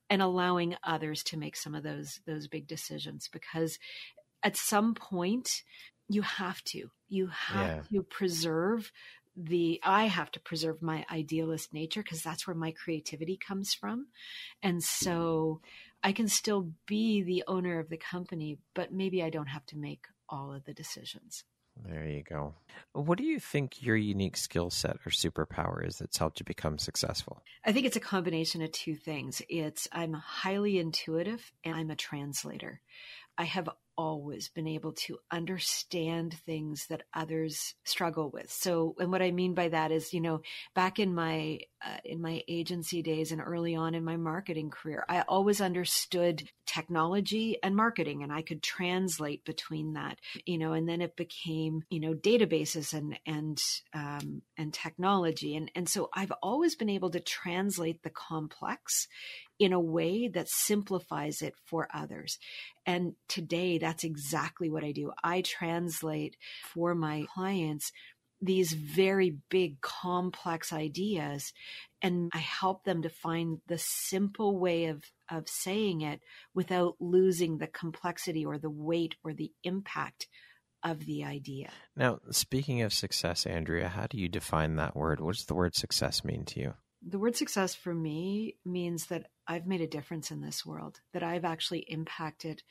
and allowing others to make some of those those big decisions because at some point you have to you have Yeah. to preserve the i have to preserve my idealist nature because that's where my creativity comes from and so i can still be the owner of the company but maybe i don't have to make all of the decisions There you go. What do you think your unique skill set or superpower is that's helped you become successful? I think it's a combination of two things. It's I'm highly intuitive and I'm a translator. I have always been able to understand things that others struggle with. So, and what I mean by that is, you know, back in my uh, in my agency days and early on in my marketing career, I always understood technology and marketing, and I could translate between that, you know. And then it became, you know, databases and and um, and technology, and and so I've always been able to translate the complex in a way that simplifies it for others. And today, that's exactly what I do. I translate for my clients these very big, complex ideas, and I help them to find the simple way of, of saying it without losing the complexity or the weight or the impact of the idea. Now, speaking of success, Andrea, how do you define that word? What does the word success mean to you? The word success for me means that I've made a difference in this world, that I've actually impacted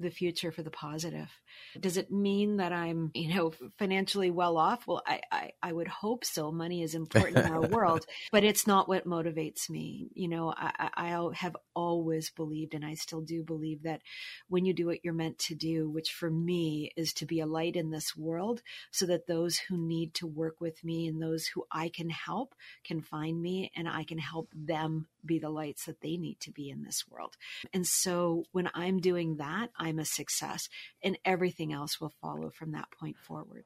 the future for the positive. Does it mean that I'm, you know, financially well off? Well, I, I, I would hope so. Money is important in our *laughs* world, but it's not what motivates me. You know, I, I I have always believed, and I still do believe that when you do what you're meant to do, which for me is to be a light in this world, so that those who need to work with me and those who I can help can find me and I can help them be the lights that they need to be in this world. And so when I'm doing that, I'm a success and everything else will follow from that point forward.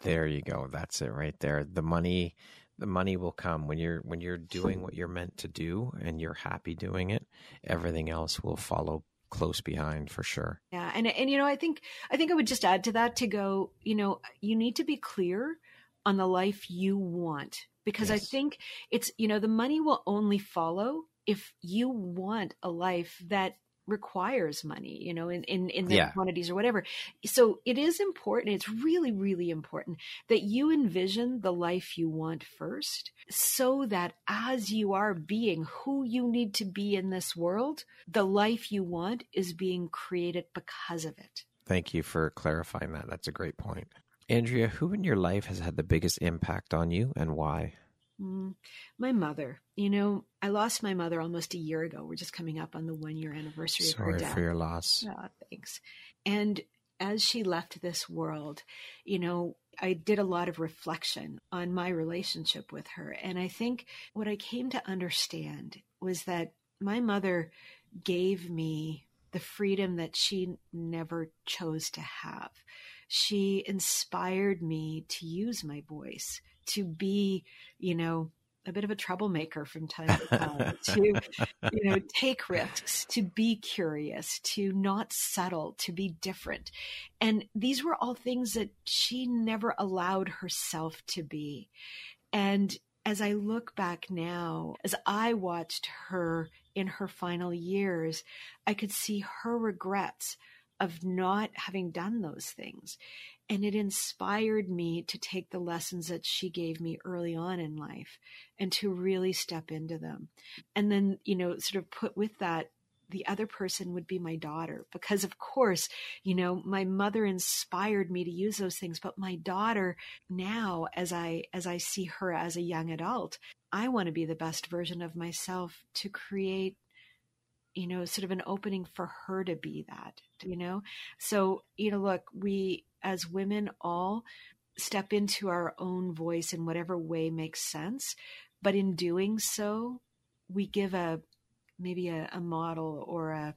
There you go. That's it right there. The money the money will come when you're when you're doing what you're meant to do and you're happy doing it, everything else will follow close behind for sure. Yeah. And and you know, I think I think I would just add to that to go, you know, you need to be clear on the life you want because I think it's, you know, the money will only follow if you want a life that requires money, you know, in in, in the Yeah. quantities or whatever. So it is important. It's really, really important that you envision the life you want first, so that as you are being who you need to be in this world, the life you want is being created because of it. Thank you for clarifying that. That's a great point. Andrea, who in your life has had the biggest impact on you and why? Mm, my mother, you know, I lost my mother almost a year ago. We're just coming up on the one year anniversary of her Sorry death. for your loss. Yeah, thanks. And as she left this world, you know, I did a lot of reflection on my relationship with her. And I think what I came to understand was that my mother gave me the freedom that she never chose to have. She inspired me to use my voice, to be, you know, a bit of a troublemaker from time to time *laughs* to you know take risks to be curious to not settle to be different and these were all things that she never allowed herself to be and as i look back now as i watched her in her final years i could see her regrets of not having done those things and it inspired me to take the lessons that she gave me early on in life and to really step into them. And then, you know, sort of put with that the other person would be my daughter because of course you know my mother inspired me to use those things but my daughter now as i as i see her as a young adult i want to be the best version of myself to create you know sort of an opening for her to be that you know so you know look we as women all step into our own voice in whatever way makes sense. But in doing so, we give a maybe a, a model or a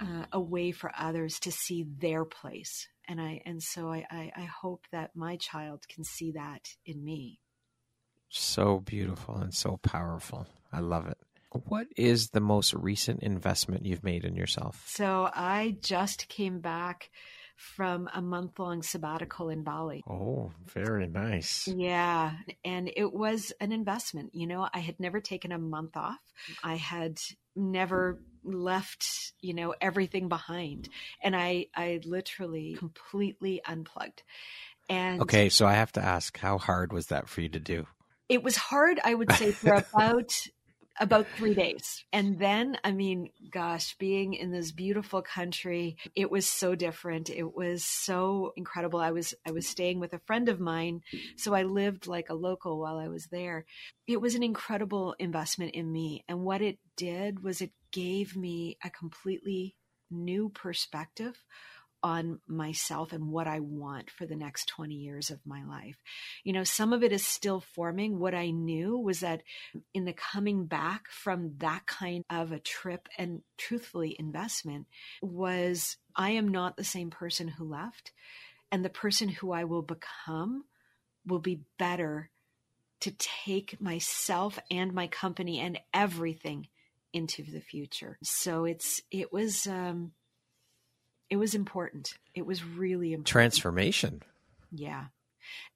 uh, a way for others to see their place. And I and so I, I, I hope that my child can see that in me. So beautiful and so powerful. I love it. What is the most recent investment you've made in yourself? So I just came back from a month long sabbatical in Bali. Oh, very nice. Yeah. And it was an investment. You know, I had never taken a month off, I had never left you know everything behind and i i literally completely unplugged and okay so i have to ask how hard was that for you to do it was hard i would say for *laughs* about about three days. And then, I mean, gosh, being in this beautiful country, it was so different. It was so incredible. I was I was staying with a friend of mine, so I lived like a local while I was there. It was an incredible investment in me. And what it did was it gave me a completely new perspective on myself and what I want for the next 20 years of my life. You know, some of it is still forming. What I knew was that in the coming back from that kind of a trip and truthfully investment was I am not the same person who left and the person who I will become will be better to take myself and my company and everything into the future. So it's it was um it was important. It was really important. Transformation. Yeah.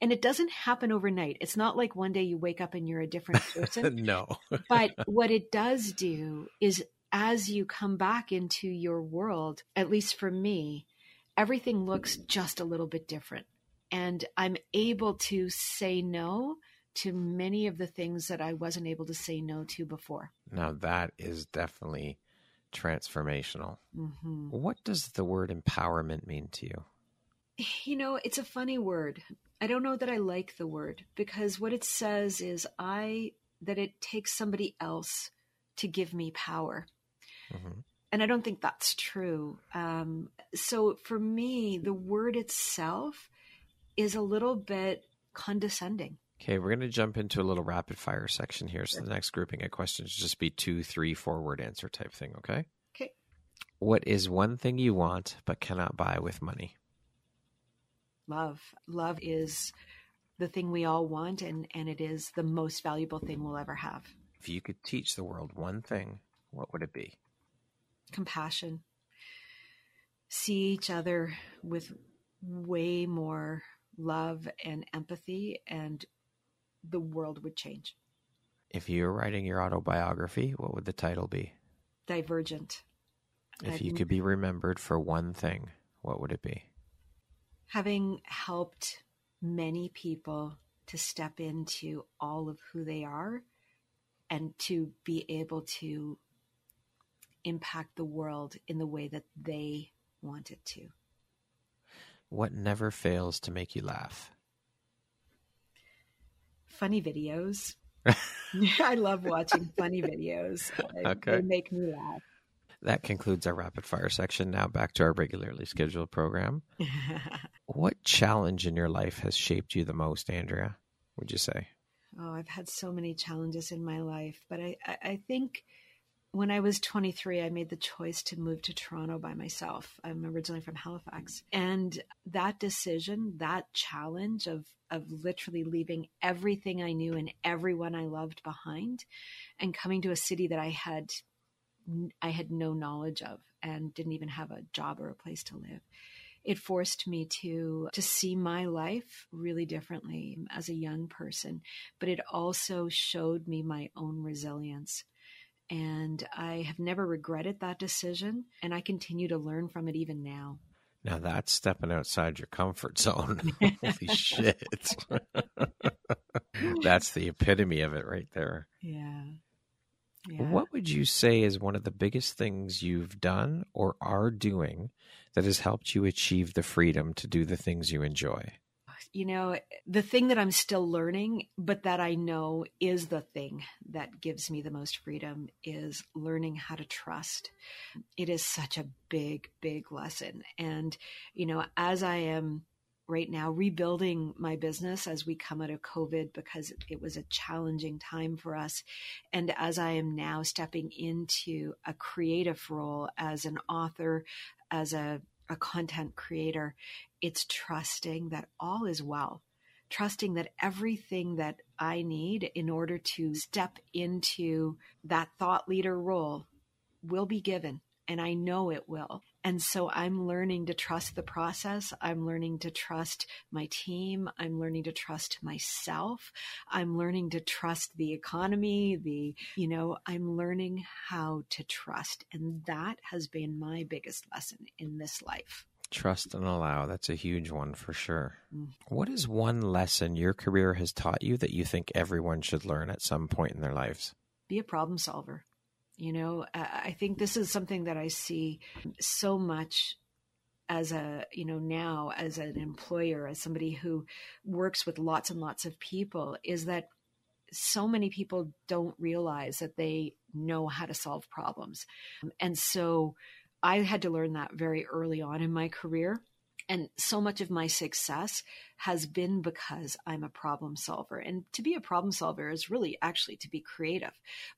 And it doesn't happen overnight. It's not like one day you wake up and you're a different *laughs* person. no. but what it does do is as you come back into your world, at least for me, everything looks just a little bit different. And I'm able to say no to many of the things that I wasn't able to say no to before. Now, that is definitely transformational. Mm-hmm. What does the word empowerment mean to you? You know, it's a funny word. I don't know that I like the word because what it says is I that it takes somebody else to give me power. Mm-hmm. And I don't think that's true. Um, so for me, the word itself is a little bit condescending. Okay, we're going to jump into a little rapid fire section here. So the next grouping of questions just be two, three, four word answer type thing. Okay. Okay. What is one thing you want but cannot buy with money? Love. Love is the thing we all want, and and it is the most valuable thing we'll ever have. If you could teach the world one thing, what would it be? Compassion. See each other with way more love and empathy and the world would change. If you were writing your autobiography, what would the title be? Divergent. If you could be remembered for one thing, what would it be? Having helped many people to step into all of who they are and to be able to impact the world in the way that they want it to. What never fails to make you laugh? Funny videos. *laughs* *laughs* I love watching funny videos. Okay. They make me laugh. That concludes our rapid fire section. Now back to our regularly scheduled program. *laughs* what challenge in your life has shaped you the most, Andrea? Would you say? Oh, I've had so many challenges in my life, but I, I, I think when I was 23, I made the choice to move to Toronto by myself. I'm originally from Halifax. And that decision, that challenge of of literally leaving everything I knew and everyone I loved behind and coming to a city that I had I had no knowledge of and didn't even have a job or a place to live. It forced me to to see my life really differently as a young person, but it also showed me my own resilience and I have never regretted that decision. And I continue to learn from it even now. Now that's stepping outside your comfort zone. *laughs* Holy shit. that's the epitome of it right there. Yeah. yeah. What would you say is one of the biggest things you've done or are doing that has helped you achieve the freedom to do the things you enjoy? You know, the thing that I'm still learning, but that I know is the thing that gives me the most freedom is learning how to trust. It is such a big, big lesson. And, you know, as I am right now rebuilding my business as we come out of COVID because it was a challenging time for us. And as I am now stepping into a creative role as an author, as a a content creator, it's trusting that all is well, trusting that everything that I need in order to step into that thought leader role will be given. And I know it will. And so I'm learning to trust the process. I'm learning to trust my team. I'm learning to trust myself. I'm learning to trust the economy. The, you know, I'm learning how to trust. And that has been my biggest lesson in this life. Trust and allow. That's a huge one for sure. Mm. What is one lesson your career has taught you that you think everyone should learn at some point in their lives? Be a problem solver. You know, I think this is something that I see so much as a, you know, now as an employer, as somebody who works with lots and lots of people, is that so many people don't realize that they know how to solve problems. And so I had to learn that very early on in my career. And so much of my success has been because I'm a problem solver. And to be a problem solver is really actually to be creative,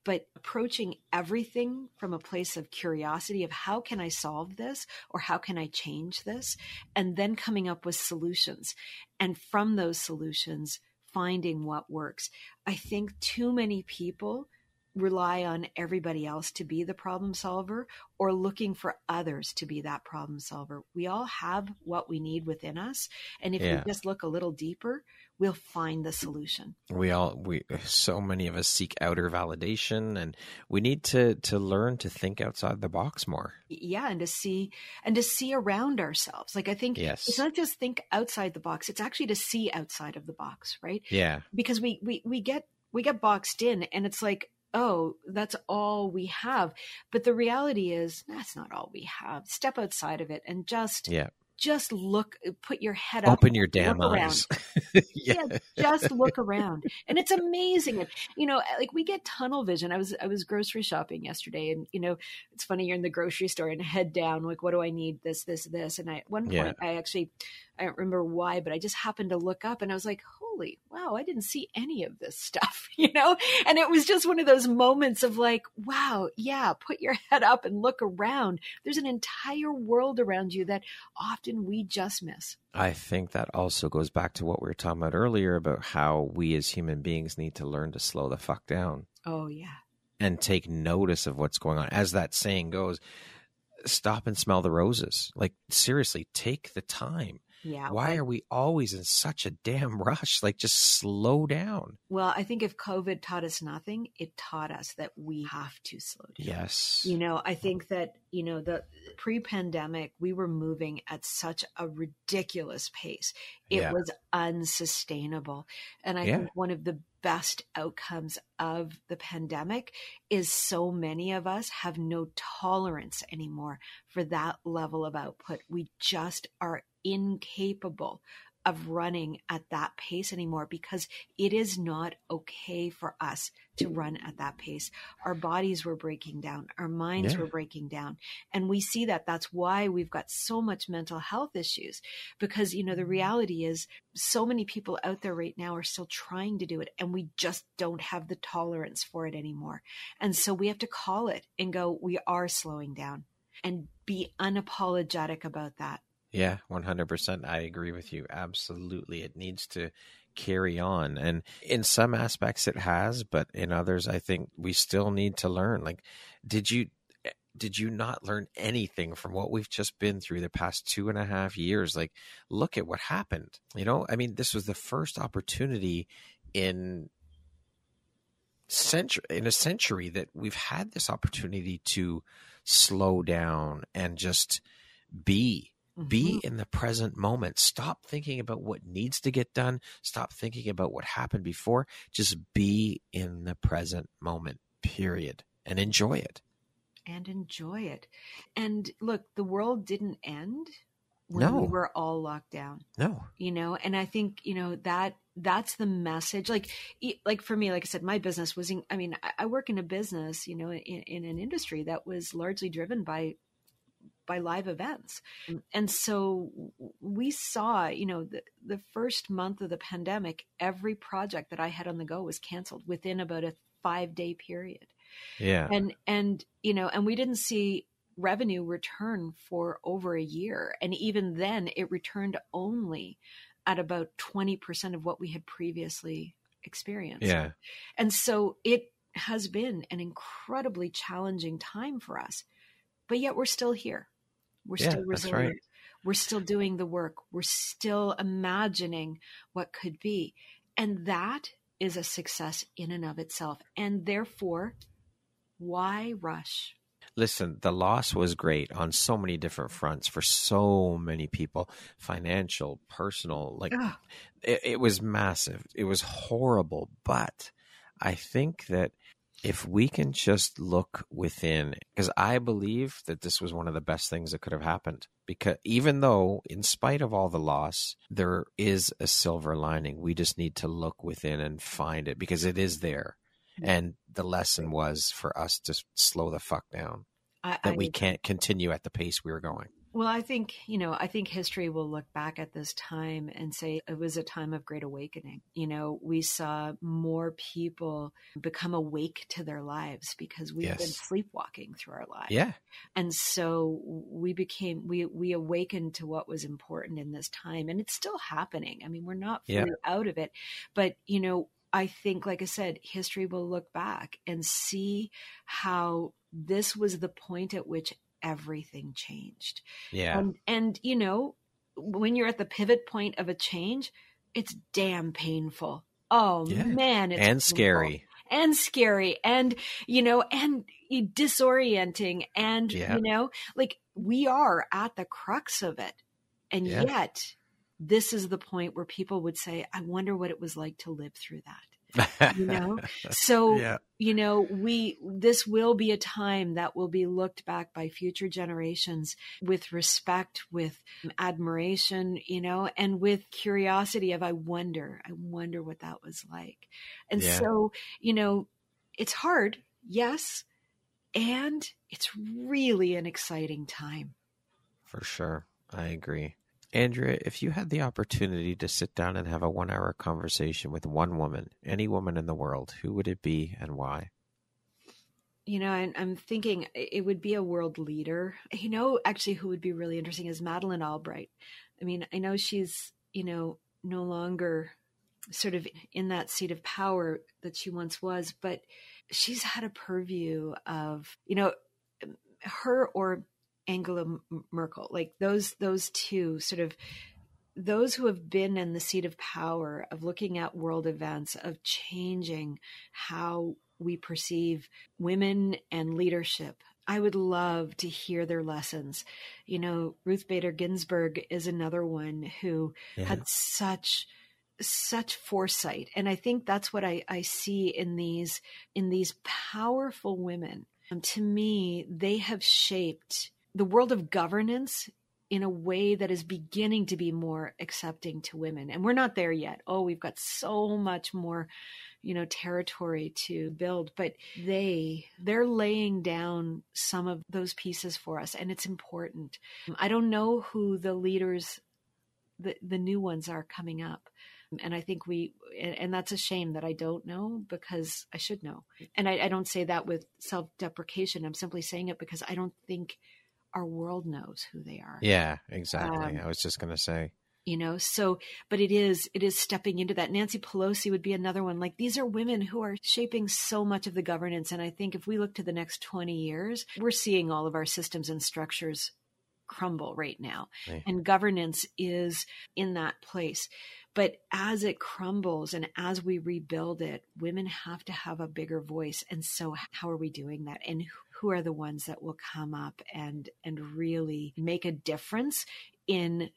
but approaching everything from a place of curiosity of how can I solve this or how can I change this? And then coming up with solutions. And from those solutions, finding what works. I think too many people rely on everybody else to be the problem solver or looking for others to be that problem solver. We all have what we need within us. And if yeah. we just look a little deeper, we'll find the solution. We all we so many of us seek outer validation and we need to to learn to think outside the box more. Yeah, and to see and to see around ourselves. Like I think yes. it's not just think outside the box, it's actually to see outside of the box, right? Yeah. Because we we we get we get boxed in and it's like oh, that's all we have. But the reality is, that's not all we have. Step outside of it and just yeah just look, put your head up, open your damn eyes. *laughs* yeah. yeah. just look *laughs* around, and it's amazing. you know, like we get tunnel vision. I was I was grocery shopping yesterday, and you know, it's funny. You're in the grocery store and head down, like, what do I need? This, this, this. And I, at one point, yeah. I actually, I don't remember why, but I just happened to look up, and I was like, holy wow, I didn't see any of this stuff, *laughs* you know. And it was just one of those moments of like, wow, yeah, put your head up and look around. There's an entire world around you that often often we just miss. I think that also goes back to what we were talking about earlier about how we as human beings need to learn to slow the fuck down. Oh, yeah. And take notice of what's going on. As that saying goes, stop and smell the roses. Like, seriously, take the time yeah. Why are we always in such a damn rush? Like, just slow down. Well, I think if COVID taught us nothing, it taught us that we have to slow down. Yes. You know, I think that, you know, the pre pandemic, we were moving at such a ridiculous pace. It yeah. was unsustainable. And I yeah. think one of the best outcomes of the pandemic is so many of us have no tolerance anymore for that level of output. We just are incapable of running at that pace anymore because it is not okay for us to run at that pace. Our bodies were breaking down, our minds yeah. were breaking down. And we see that that's why we've got so much mental health issues because, you know, the mm-hmm. reality is so many people out there right now are still trying to do it and we just don't have the tolerance for it anymore. And so we have to call it and go, we are slowing down and be unapologetic about that. Yeah, 100%. I agree with you. Absolutely. It needs to carry on. And in some aspects it has, but in others, I think we still need to learn. Like, did you. Eh, did you not learn anything from what we've just been through the past two and a half years? Like, look at what happened. You know, I mean, this was the first opportunity in century in a century that we've had this opportunity to slow down and just be Mm-hmm. Be in the present moment. Stop thinking about what needs to get done. Stop thinking about what happened before. Just be in the present moment, period, and enjoy it. And enjoy it. And look, the world didn't end when no. we were all locked down. No. You know, and I think, you know, that that's the message. Like, like for me, like I said, my business was, in, I mean, I work in a business, you know, in, in an industry that was largely driven by by live events. Mm. And so we saw, you know, the, the first month of the pandemic, every project that I had on the go was canceled within about a five day period. Yeah. And, and, you know, and we didn't see revenue return for over a year. And even then, it returned only at about 20% of what we had previously experienced. Yeah. And so it has been an incredibly challenging time for us, but yet we're still here. We're yeah, still resilient. Right. We're still doing the work. We're still imagining what could be. And that is a success in and of itself. And therefore, why rush? Listen, the loss was great on so many different fronts for so many people financial, personal. Like it, it was massive. It was horrible. But I think that if we can just look within, because I believe that this was one of the best things that could have happened. Because even though, in spite of all the loss, there is a silver lining, we just need to look within and find it because it is there. Mm-hmm. And the lesson was for us to slow the fuck down, I, that I, we can't continue at the pace we were going. Well, I think, you know, I think history will look back at this time and say it was a time of great awakening. You know, we saw more people become awake to their lives because we've yes. been sleepwalking through our lives. Yeah. And so we became, we, we awakened to what was important in this time and it's still happening. I mean, we're not fully yeah. out of it, but, you know, I think, like I said, history will look back and see how this was the point at which everything changed. Yeah. And, and, you know, when you're at the pivot point of a change, it's damn painful. Oh yeah. man, it's and painful. scary. And scary and you know and disorienting and yeah. you know like we are at the crux of it. And yeah. yet this is the point where people would say I wonder what it was like to live through that you know? *laughs* So yeah. you know we this will be a time that will be looked back by future generations with respect with admiration you know and with curiosity of i wonder i wonder what that was like. And yeah. so you know it's hard yes and it's really an exciting time. For sure. I agree Andrea, if you had the opportunity to sit down and have a one hour conversation with one woman, any woman in the world, who would it be and why? You know, I'm thinking it would be a world leader. You know, actually, who would be really interesting is Madeleine Albright. I mean, I know she's, you know, no longer sort of in that seat of power that she once was, but she's had a purview of, you know, her or Angela Merkel, like those those two sort of those who have been in the seat of power of looking at world events of changing how we perceive women and leadership I would love to hear their lessons. You know, Ruth Bader Ginsburg is another one who yeah. had such such foresight and i think that's what I, I see in these in these powerful women um, to me they have shaped the world of governance in a way that is beginning to be more accepting to women. And we're not there yet. Oh, we've got so much more, you know, territory to build, but they they're laying down some of those pieces for us and it's important. I don't know who the leaders the the new ones are coming up and i think we and, and, that's a shame that i don't know because i should know and I, I don't say that with self-deprecation i'm simply saying it because i don't think our world knows who they are. Yeah, exactly. Um, I was just going to say. You know, so but it is it is stepping into that. Nancy Pelosi would be another one. Like these are women who are shaping so much of the governance and I think if we look to the next 20 years, we're seeing all of our systems and structures crumble right now. Right. And governance is in that place. But as it crumbles and as we rebuild it, women have to have a bigger voice. And so, how are we doing that? And who are the ones that will come up and and really make a difference in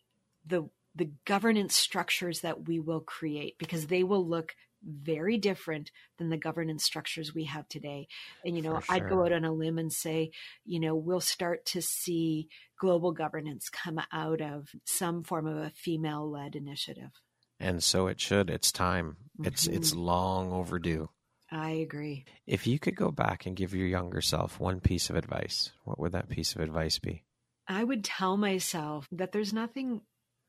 the the governance structures that we will create because they will look very different than the governance structures we have today. And, you know, sure. I'd go out on a limb and say, you know, we'll start to see global governance come out of some form of a female led initiative. And so it should. It's time. Mm-hmm. It's it's mm-hmm. long overdue. I agree. If you could go back and give your younger self one piece of advice, what would that piece of advice be? I would tell myself that there's nothing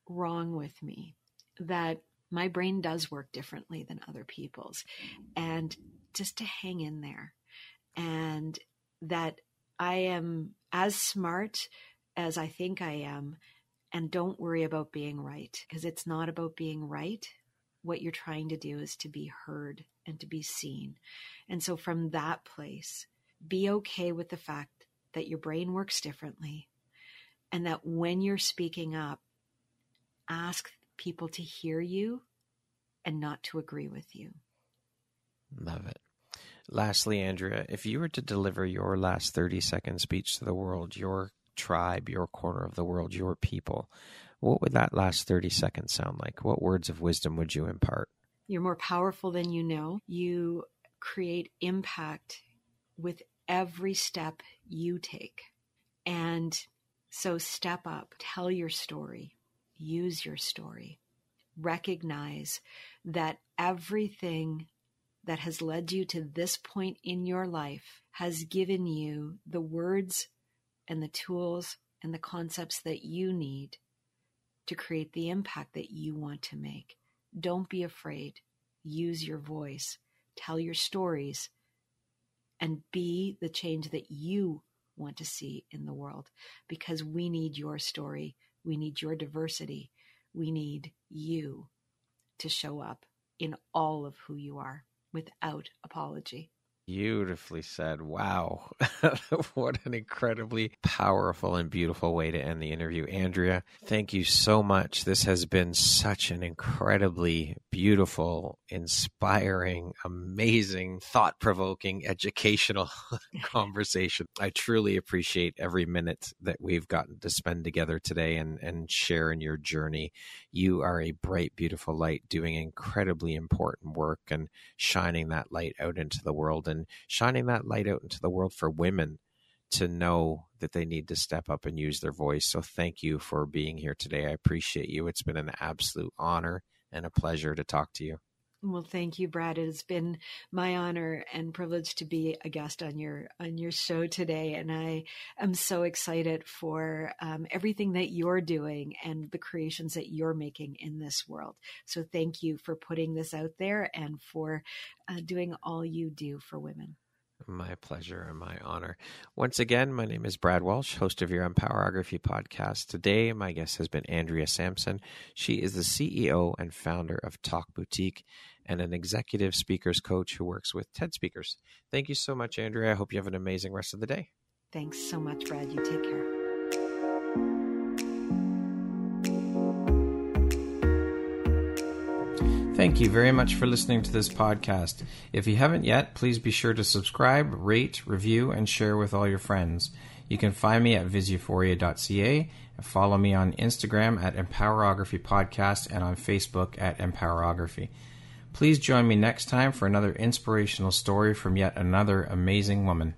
wrong with me, that my brain does work differently than other people's, and just to hang in there, and that I am as smart as I think I am, and don't worry about being right, because it's not about being right. What you're trying to do is to be heard and to be seen. And so, from that place, be okay with the fact that your brain works differently and that when you're speaking up, ask people to hear you and not to agree with you. Love it. Lastly, Andrea, if you were to deliver your last 30 second speech to the world, your tribe, your corner of the world, your people, what would that last 30 seconds sound like? What words of wisdom would you impart? You're more powerful than you know. You create impact with every step you take. And so step up, tell your story, use your story, recognize that everything that has led you to this point in your life has given you the words and the tools and the concepts that you need to create the impact that you want to make. Don't be afraid. Use your voice, tell your stories, and be the change that you want to see in the world because we need your story. We need your diversity. We need you to show up in all of who you are without apology. Beautifully said. Wow. *laughs* what an incredibly powerful and beautiful way to end the interview. Andrea, thank you so much. This has been such an incredibly beautiful, inspiring, amazing, thought provoking, educational *laughs* conversation. I truly appreciate every minute that we've gotten to spend together today and, and share in your journey. You are a bright, beautiful light doing incredibly important work and shining that light out into the world and shining that light out into the world for women to know that they need to step up and use their voice. So thank you for being here today. I appreciate you. It's been an absolute honor and a pleasure to talk to you. Well, thank you, Brad. It has been my honor and privilege to be a guest on your on your show today, and I am so excited for um, everything that you're doing and the creations that you're making in this world. So, thank you for putting this out there and for uh, doing all you do for women. My pleasure and my honor. Once again, my name is Brad Walsh, host of your Empowerography podcast. Today, my guest has been Andrea Sampson. She is the CEO and founder of Talk Boutique and an executive speakers coach who works with TED speakers. Thank you so much, Andrea. I hope you have an amazing rest of the day. Thanks so much, Brad. You take care. Thank you very much for listening to this podcast. If you haven't yet, please be sure to subscribe, rate, review, and share with all your friends. You can find me at visuphoria.ca and follow me on Instagram at Empowerography Podcast and on Facebook at Empowerography. Please join me next time for another inspirational story from yet another amazing woman.